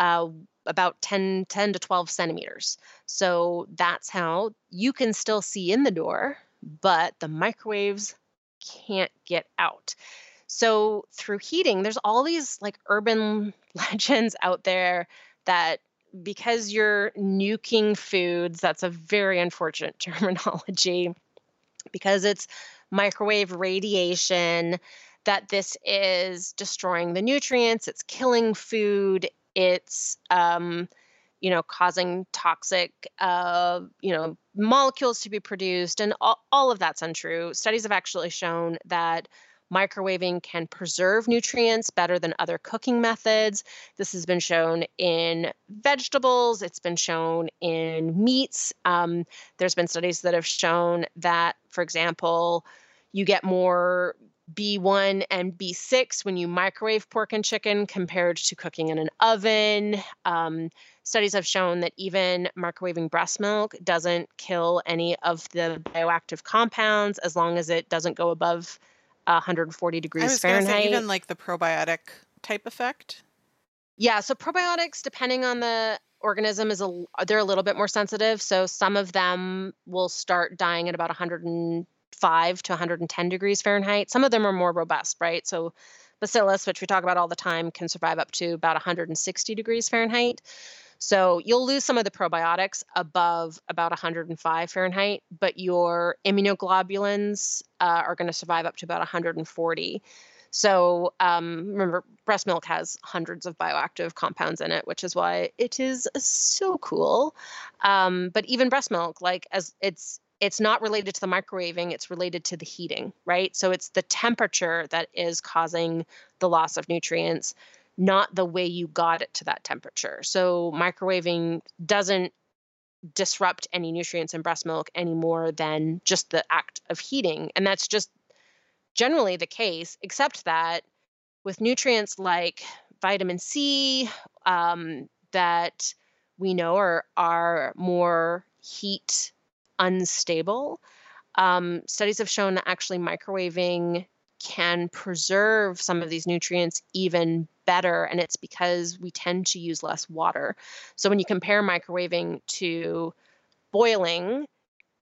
uh, about 10, 10 to 12 centimeters. So that's how you can still see in the door, but the microwaves can't get out. So through heating, there's all these like urban legends out there that because you're nuking foods, that's a very unfortunate terminology, because it's microwave radiation, that this is destroying the nutrients, it's killing food, it's um, you know causing toxic uh, you know molecules to be produced, and all, all of that's untrue. Studies have actually shown that microwaving can preserve nutrients better than other cooking methods. This has been shown in vegetables, it's been shown in meats. Um, there's been studies that have shown that, for example, you get more B1 and B6 when you microwave pork and chicken compared to cooking in an oven. Um, studies have shown that even microwaving breast milk doesn't kill any of the bioactive compounds as long as it doesn't go above 140 degrees Fahrenheit. Say, even like the probiotic type effect. Yeah, so probiotics, depending on the organism, is a they're a little bit more sensitive. So some of them will start dying at about 100 and 5 to 110 degrees Fahrenheit. Some of them are more robust, right? So bacillus, which we talk about all the time, can survive up to about 160 degrees Fahrenheit. So you'll lose some of the probiotics above about 105 Fahrenheit, but your immunoglobulins uh, are going to survive up to about 140. So um, remember, breast milk has hundreds of bioactive compounds in it, which is why it is so cool. Um, but even breast milk, like as it's it's not related to the microwaving, it's related to the heating, right? So it's the temperature that is causing the loss of nutrients, not the way you got it to that temperature. So microwaving doesn't disrupt any nutrients in breast milk any more than just the act of heating. And that's just generally the case, except that with nutrients like vitamin C, um, that we know are, are more heat unstable. Um, studies have shown that actually microwaving can preserve some of these nutrients even better, and it's because we tend to use less water. So when you compare microwaving to boiling,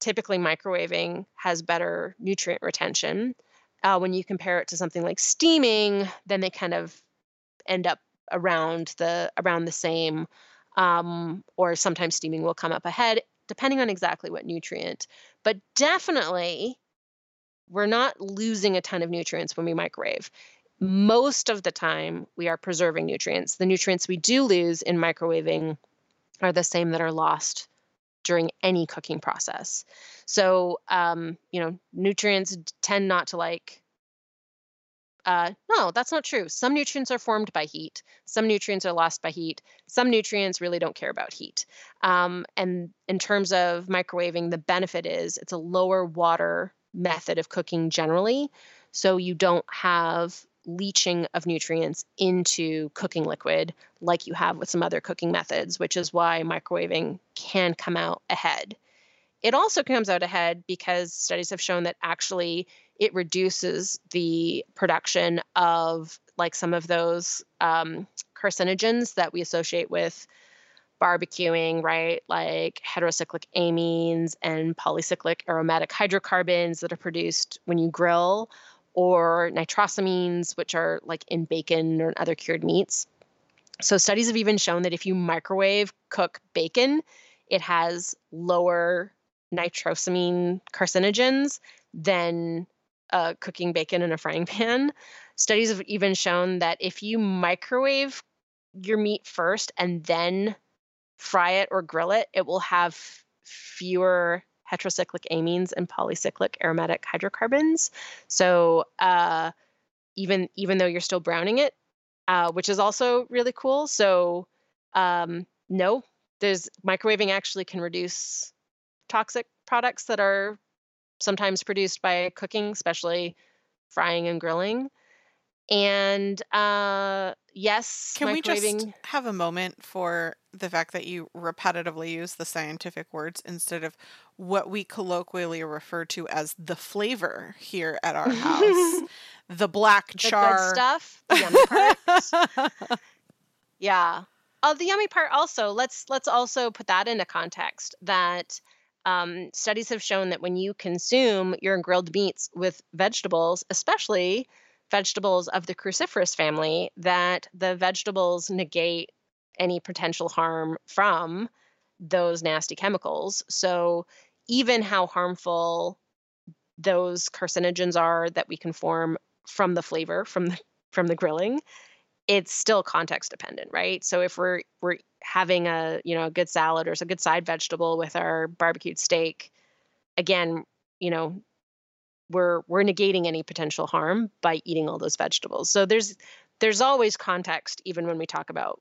typically microwaving has better nutrient retention. Uh, when you compare it to something like steaming, then they kind of end up around the around the same, um, or sometimes steaming will come up ahead, depending on exactly what nutrient. But definitely, we're not losing a ton of nutrients when we microwave. Most of the time, we are preserving nutrients. The nutrients we do lose in microwaving are the same that are lost during any cooking process. So, um, you know, nutrients tend not to like. Uh, no, that's not true. Some nutrients are formed by heat. Some nutrients are lost by heat. Some nutrients really don't care about heat. Um, and in terms of microwaving, the benefit is it's a lower water method of cooking generally. So you don't have leaching of nutrients into cooking liquid like you have with some other cooking methods, which is why microwaving can come out ahead. It also comes out ahead because studies have shown that actually it reduces the production of like some of those um, carcinogens that we associate with barbecuing, right? Like heterocyclic amines and polycyclic aromatic hydrocarbons that are produced when you grill, or nitrosamines, which are like in bacon or other cured meats. So, studies have even shown that if you microwave cook bacon, it has lower nitrosamine carcinogens than uh, cooking bacon in a frying pan. Studies have even shown that if you microwave your meat first and then fry it or grill it, it will have fewer heterocyclic amines and polycyclic aromatic hydrocarbons. So uh, even even though you're still browning it, uh, which is also really cool. So um, no, there's microwaving actually can reduce toxic products that are sometimes produced by cooking, especially frying and grilling. And uh, yes, Can we just have a moment for the fact that you repetitively use the scientific words instead of what we colloquially refer to as the flavor here at our house? the black the char good stuff, the yummy part. yeah. Oh, the yummy part also. Let's let's also put that into context that um, studies have shown that when you consume your grilled meats with vegetables, especially vegetables of the cruciferous family that the vegetables negate any potential harm from those nasty chemicals. So, even how harmful those carcinogens are that we can form from the flavor from the from the grilling, it's still context dependent, right? So if we're we're having a you know a good salad or a good side vegetable with our barbecued steak, again, you know, we're we're negating any potential harm by eating all those vegetables. So there's there's always context even when we talk about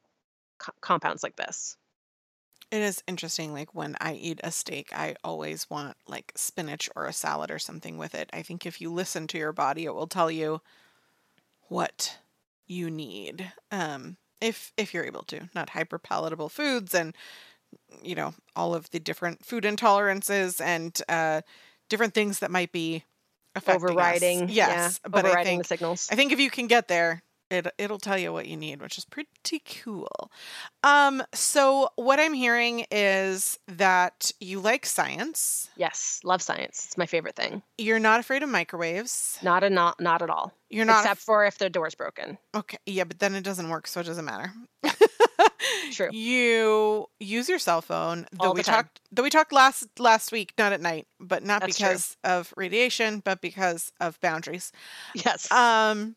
co- compounds like this. It is interesting. Like when I eat a steak, I always want like spinach or a salad or something with it. I think if you listen to your body, it will tell you what you need. Um, if if you're able to, not hyper palatable foods and you know all of the different food intolerances and uh, different things that might be overriding. Us. Yes, yeah, but overriding I think the signals. I think if you can get there, it it'll tell you what you need, which is pretty cool. Um, so what I'm hearing is that you like science. Yes, love science. It's my favorite thing. You're not afraid of microwaves. Not a not not at all. You're not except af- for if the door's broken. Okay, yeah, but then it doesn't work, so it doesn't matter. True. You use your cell phone. Though All we time. talked though we talked last last week, not at night, but not That's true. because of radiation, but because of boundaries. Yes. Um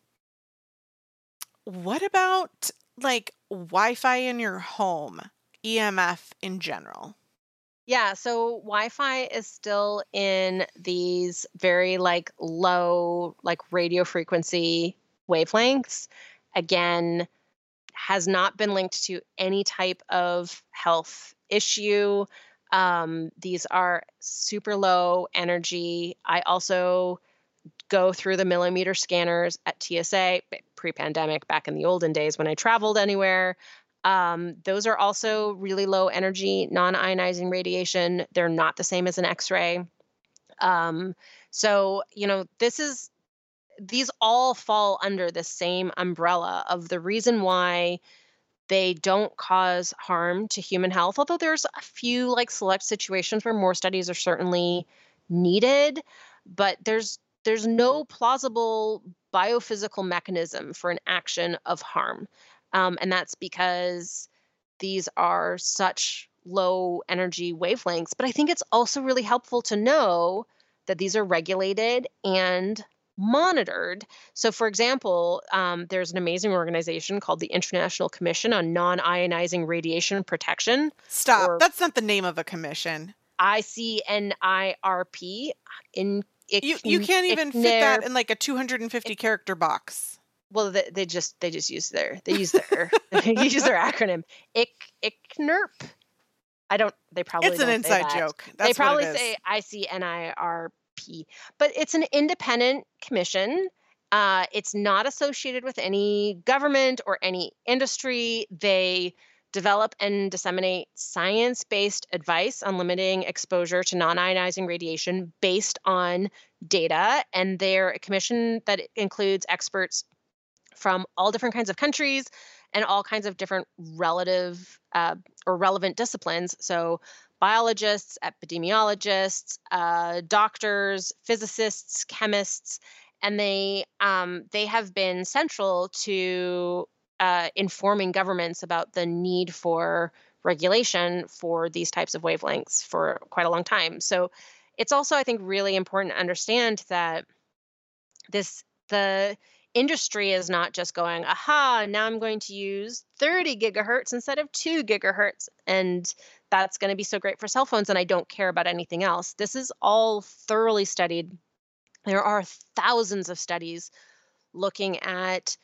what about like Wi-Fi in your home? EMF in general. Yeah, so Wi-Fi is still in these very like low like radio frequency wavelengths. Again, has not been linked to any type of health issue. Um, these are super low energy. I also go through the millimeter scanners at TSA pre pandemic, back in the olden days when I traveled anywhere. Um, those are also really low energy, non ionizing radiation. They're not the same as an X ray. Um, so, you know, this is, these all fall under the same umbrella of the reason why they don't cause harm to human health, although there's a few like select situations where more studies are certainly needed, but there's there's no plausible biophysical mechanism for an action of harm. Um, and that's because these are such low energy wavelengths. But I think it's also really helpful to know that these are regulated and monitored. So, for example, um, there's an amazing organization called the International Commission on Non Ionizing Radiation Protection. Stop. That's not the name of a commission. ICNIRP. In you, you can't even fit that in like a 250 character box. Well, they, they just they just use their they use their they use their acronym. IC ICNIRP. I don't. They probably it's an inside joke. That's they probably say ICNIRP but it's an independent commission. Uh, it's not associated with any government or any industry. They develop and disseminate science based advice on limiting exposure to non ionizing radiation based on data. And they're a commission that includes experts from all different kinds of countries and all kinds of different relative uh, or relevant disciplines. So, biologists, epidemiologists, uh, doctors, physicists, chemists, and they um, they have been central to uh, informing governments about the need for regulation for these types of wavelengths for quite a long time. So it's also, I think, really important to understand that this the industry is not just going, aha, now I'm going to use 30 gigahertz instead of 2 gigahertz. And that's going to be so great for cell phones, and I don't care about anything else. This is all thoroughly studied. There are thousands of studies looking at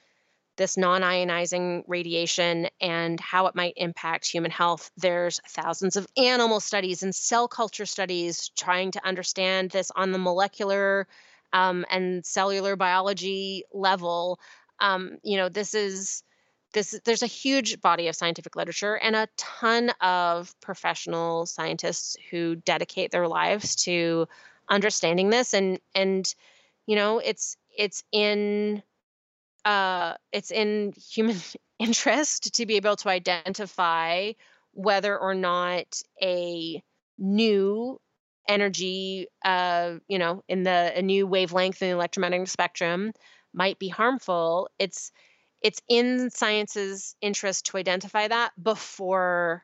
this non ionizing radiation and how it might impact human health. There's thousands of animal studies and cell culture studies trying to understand this on the molecular um, and cellular biology level. Um, you know, this is this there's a huge body of scientific literature and a ton of professional scientists who dedicate their lives to understanding this and and you know it's it's in uh it's in human interest to be able to identify whether or not a new energy uh you know in the a new wavelength in the electromagnetic spectrum might be harmful. It's it's in science's interest to identify that before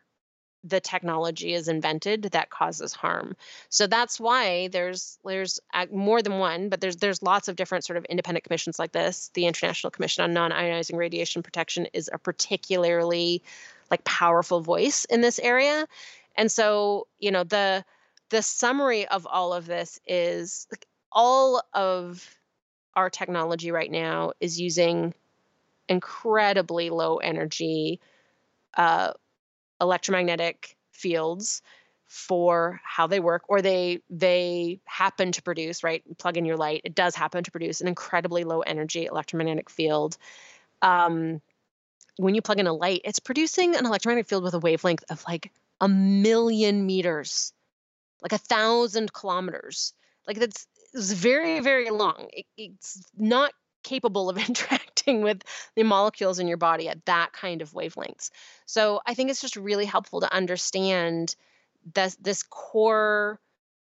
the technology is invented that causes harm. So that's why there's there's more than one, but there's there's lots of different sort of independent commissions like this. The International Commission on Non-Ionizing Radiation Protection is a particularly like powerful voice in this area. And so, you know, the the summary of all of this is like all of our technology right now is using incredibly low energy uh, electromagnetic fields for how they work or they they happen to produce right? Plug in your light it does happen to produce an incredibly low energy electromagnetic field. Um, when you plug in a light it's producing an electromagnetic field with a wavelength of like a million meters like a thousand kilometers. Like that's it's very very long. It, it's not capable of interacting with the molecules in your body at that kind of wavelengths. So I think it's just really helpful to understand this this core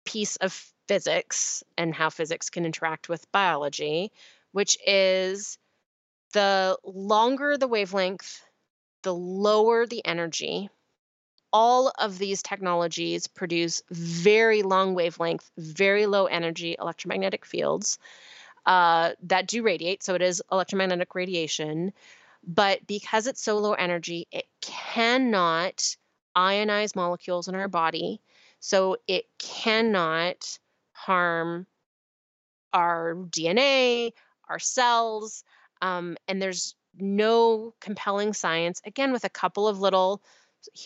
piece of physics and how physics can interact with biology, which is the longer the wavelength, the lower the energy. All of these technologies produce very long wavelength, very low energy electromagnetic fields uh, that do radiate. So it is electromagnetic radiation. But because it's so low energy, it cannot ionize molecules in our body. So it cannot harm our DNA, our cells. Um, and there's no compelling science, again, with a couple of little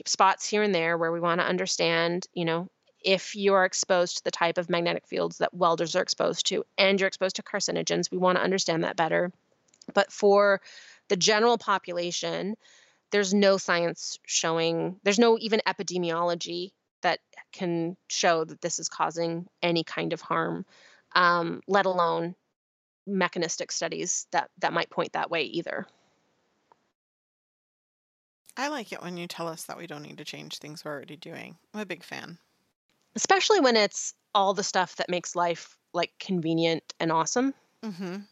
spots here and there where we want to understand, you know, if you are exposed to the type of magnetic fields that welders are exposed to and you're exposed to carcinogens, we want to understand that better. But for the general population, there's no science showing, there's no even epidemiology that can show that this is causing any kind of harm, um, let alone mechanistic studies that, that might point that way either. I like it when you tell us that we don't need to change things we're already doing. I'm a big fan. Especially when it's all the stuff that makes life like convenient and awesome. hmm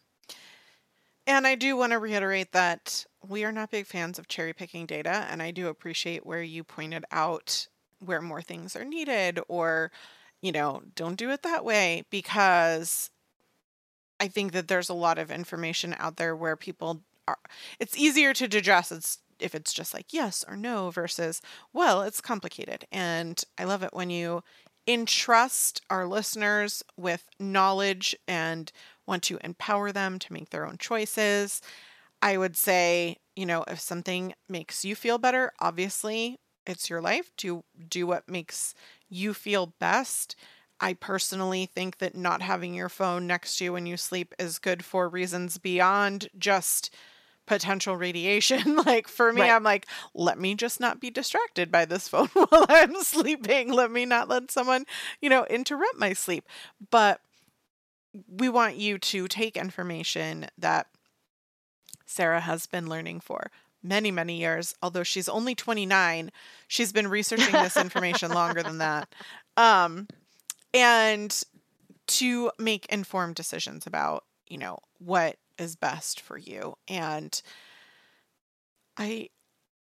And I do want to reiterate that we are not big fans of cherry picking data. And I do appreciate where you pointed out where more things are needed or, you know, don't do it that way because I think that there's a lot of information out there where people are, it's easier to digest. It's if it's just like yes or no versus, well, it's complicated. And I love it when you entrust our listeners with knowledge and want to empower them to make their own choices. I would say, you know, if something makes you feel better, obviously it's your life. Do do what makes you feel best. I personally think that not having your phone next to you when you sleep is good for reasons beyond just potential radiation. like for me, Right. I'm like, let me just not be distracted by this phone while I'm sleeping. Let me not let someone, you know, interrupt my sleep. But we want you to take information that Sarah has been learning for many, many years. Although she's only 29, she's been researching this information longer than that. Um, and to make informed decisions about, you know, what is best for you. And I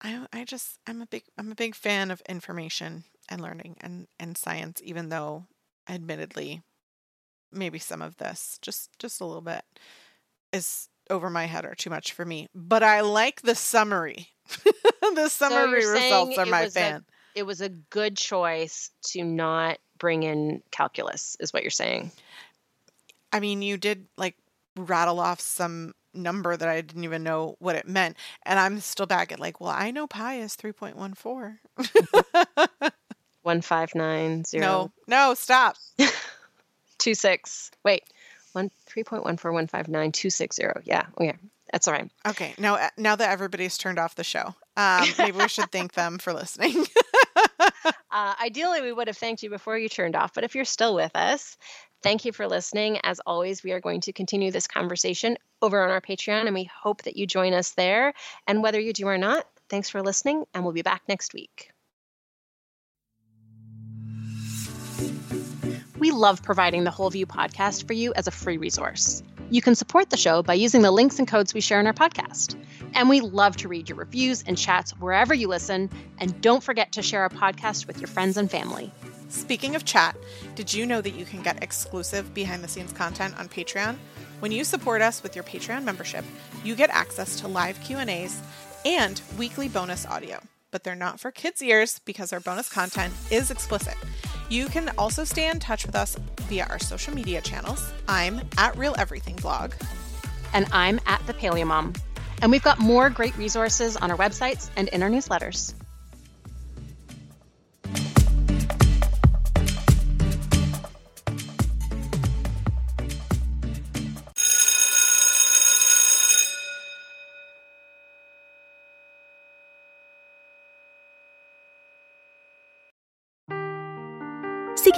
I I just I'm a big I'm a big fan of information and learning and and science even though admittedly maybe some of this just just a little bit is over my head or too much for me. But I like the summary. the summary you're results are my was a- fan. It was a good choice to not bring in calculus, is what you're saying. I mean, you did like rattle off some number that I didn't even know what it meant. And I'm still back at like, well, I know pi is 3.14. 1590. no, no, stop. two six. Wait, one three point one four one five nine two six zero. Yeah, okay, that's all right. Okay, now uh, now that everybody's turned off the show, um, maybe we should thank them for listening. Uh, ideally, we would have thanked you before you turned off, but if you're still with us, thank you for listening. As always, we are going to continue this conversation over on our Patreon, and we hope that you join us there. And whether you do or not, thanks for listening, and we'll be back next week. We love providing the Whole View podcast for you as a free resource. You can support the show by using the links and codes we share in our podcast. And we love to read your reviews and chats wherever you listen. And don't forget to share our podcast with your friends and family. Speaking of chat, did you know that you can get exclusive behind the scenes content on Patreon? When you support us with your Patreon membership, you get access to live Q&As and weekly bonus audio. But they're not for kids' ears because our bonus content is explicit. You can also stay in touch with us via our social media channels. I'm at Real Everything blog. And I'm at the Paleo Mom. And we've got more great resources on our websites and in our newsletters.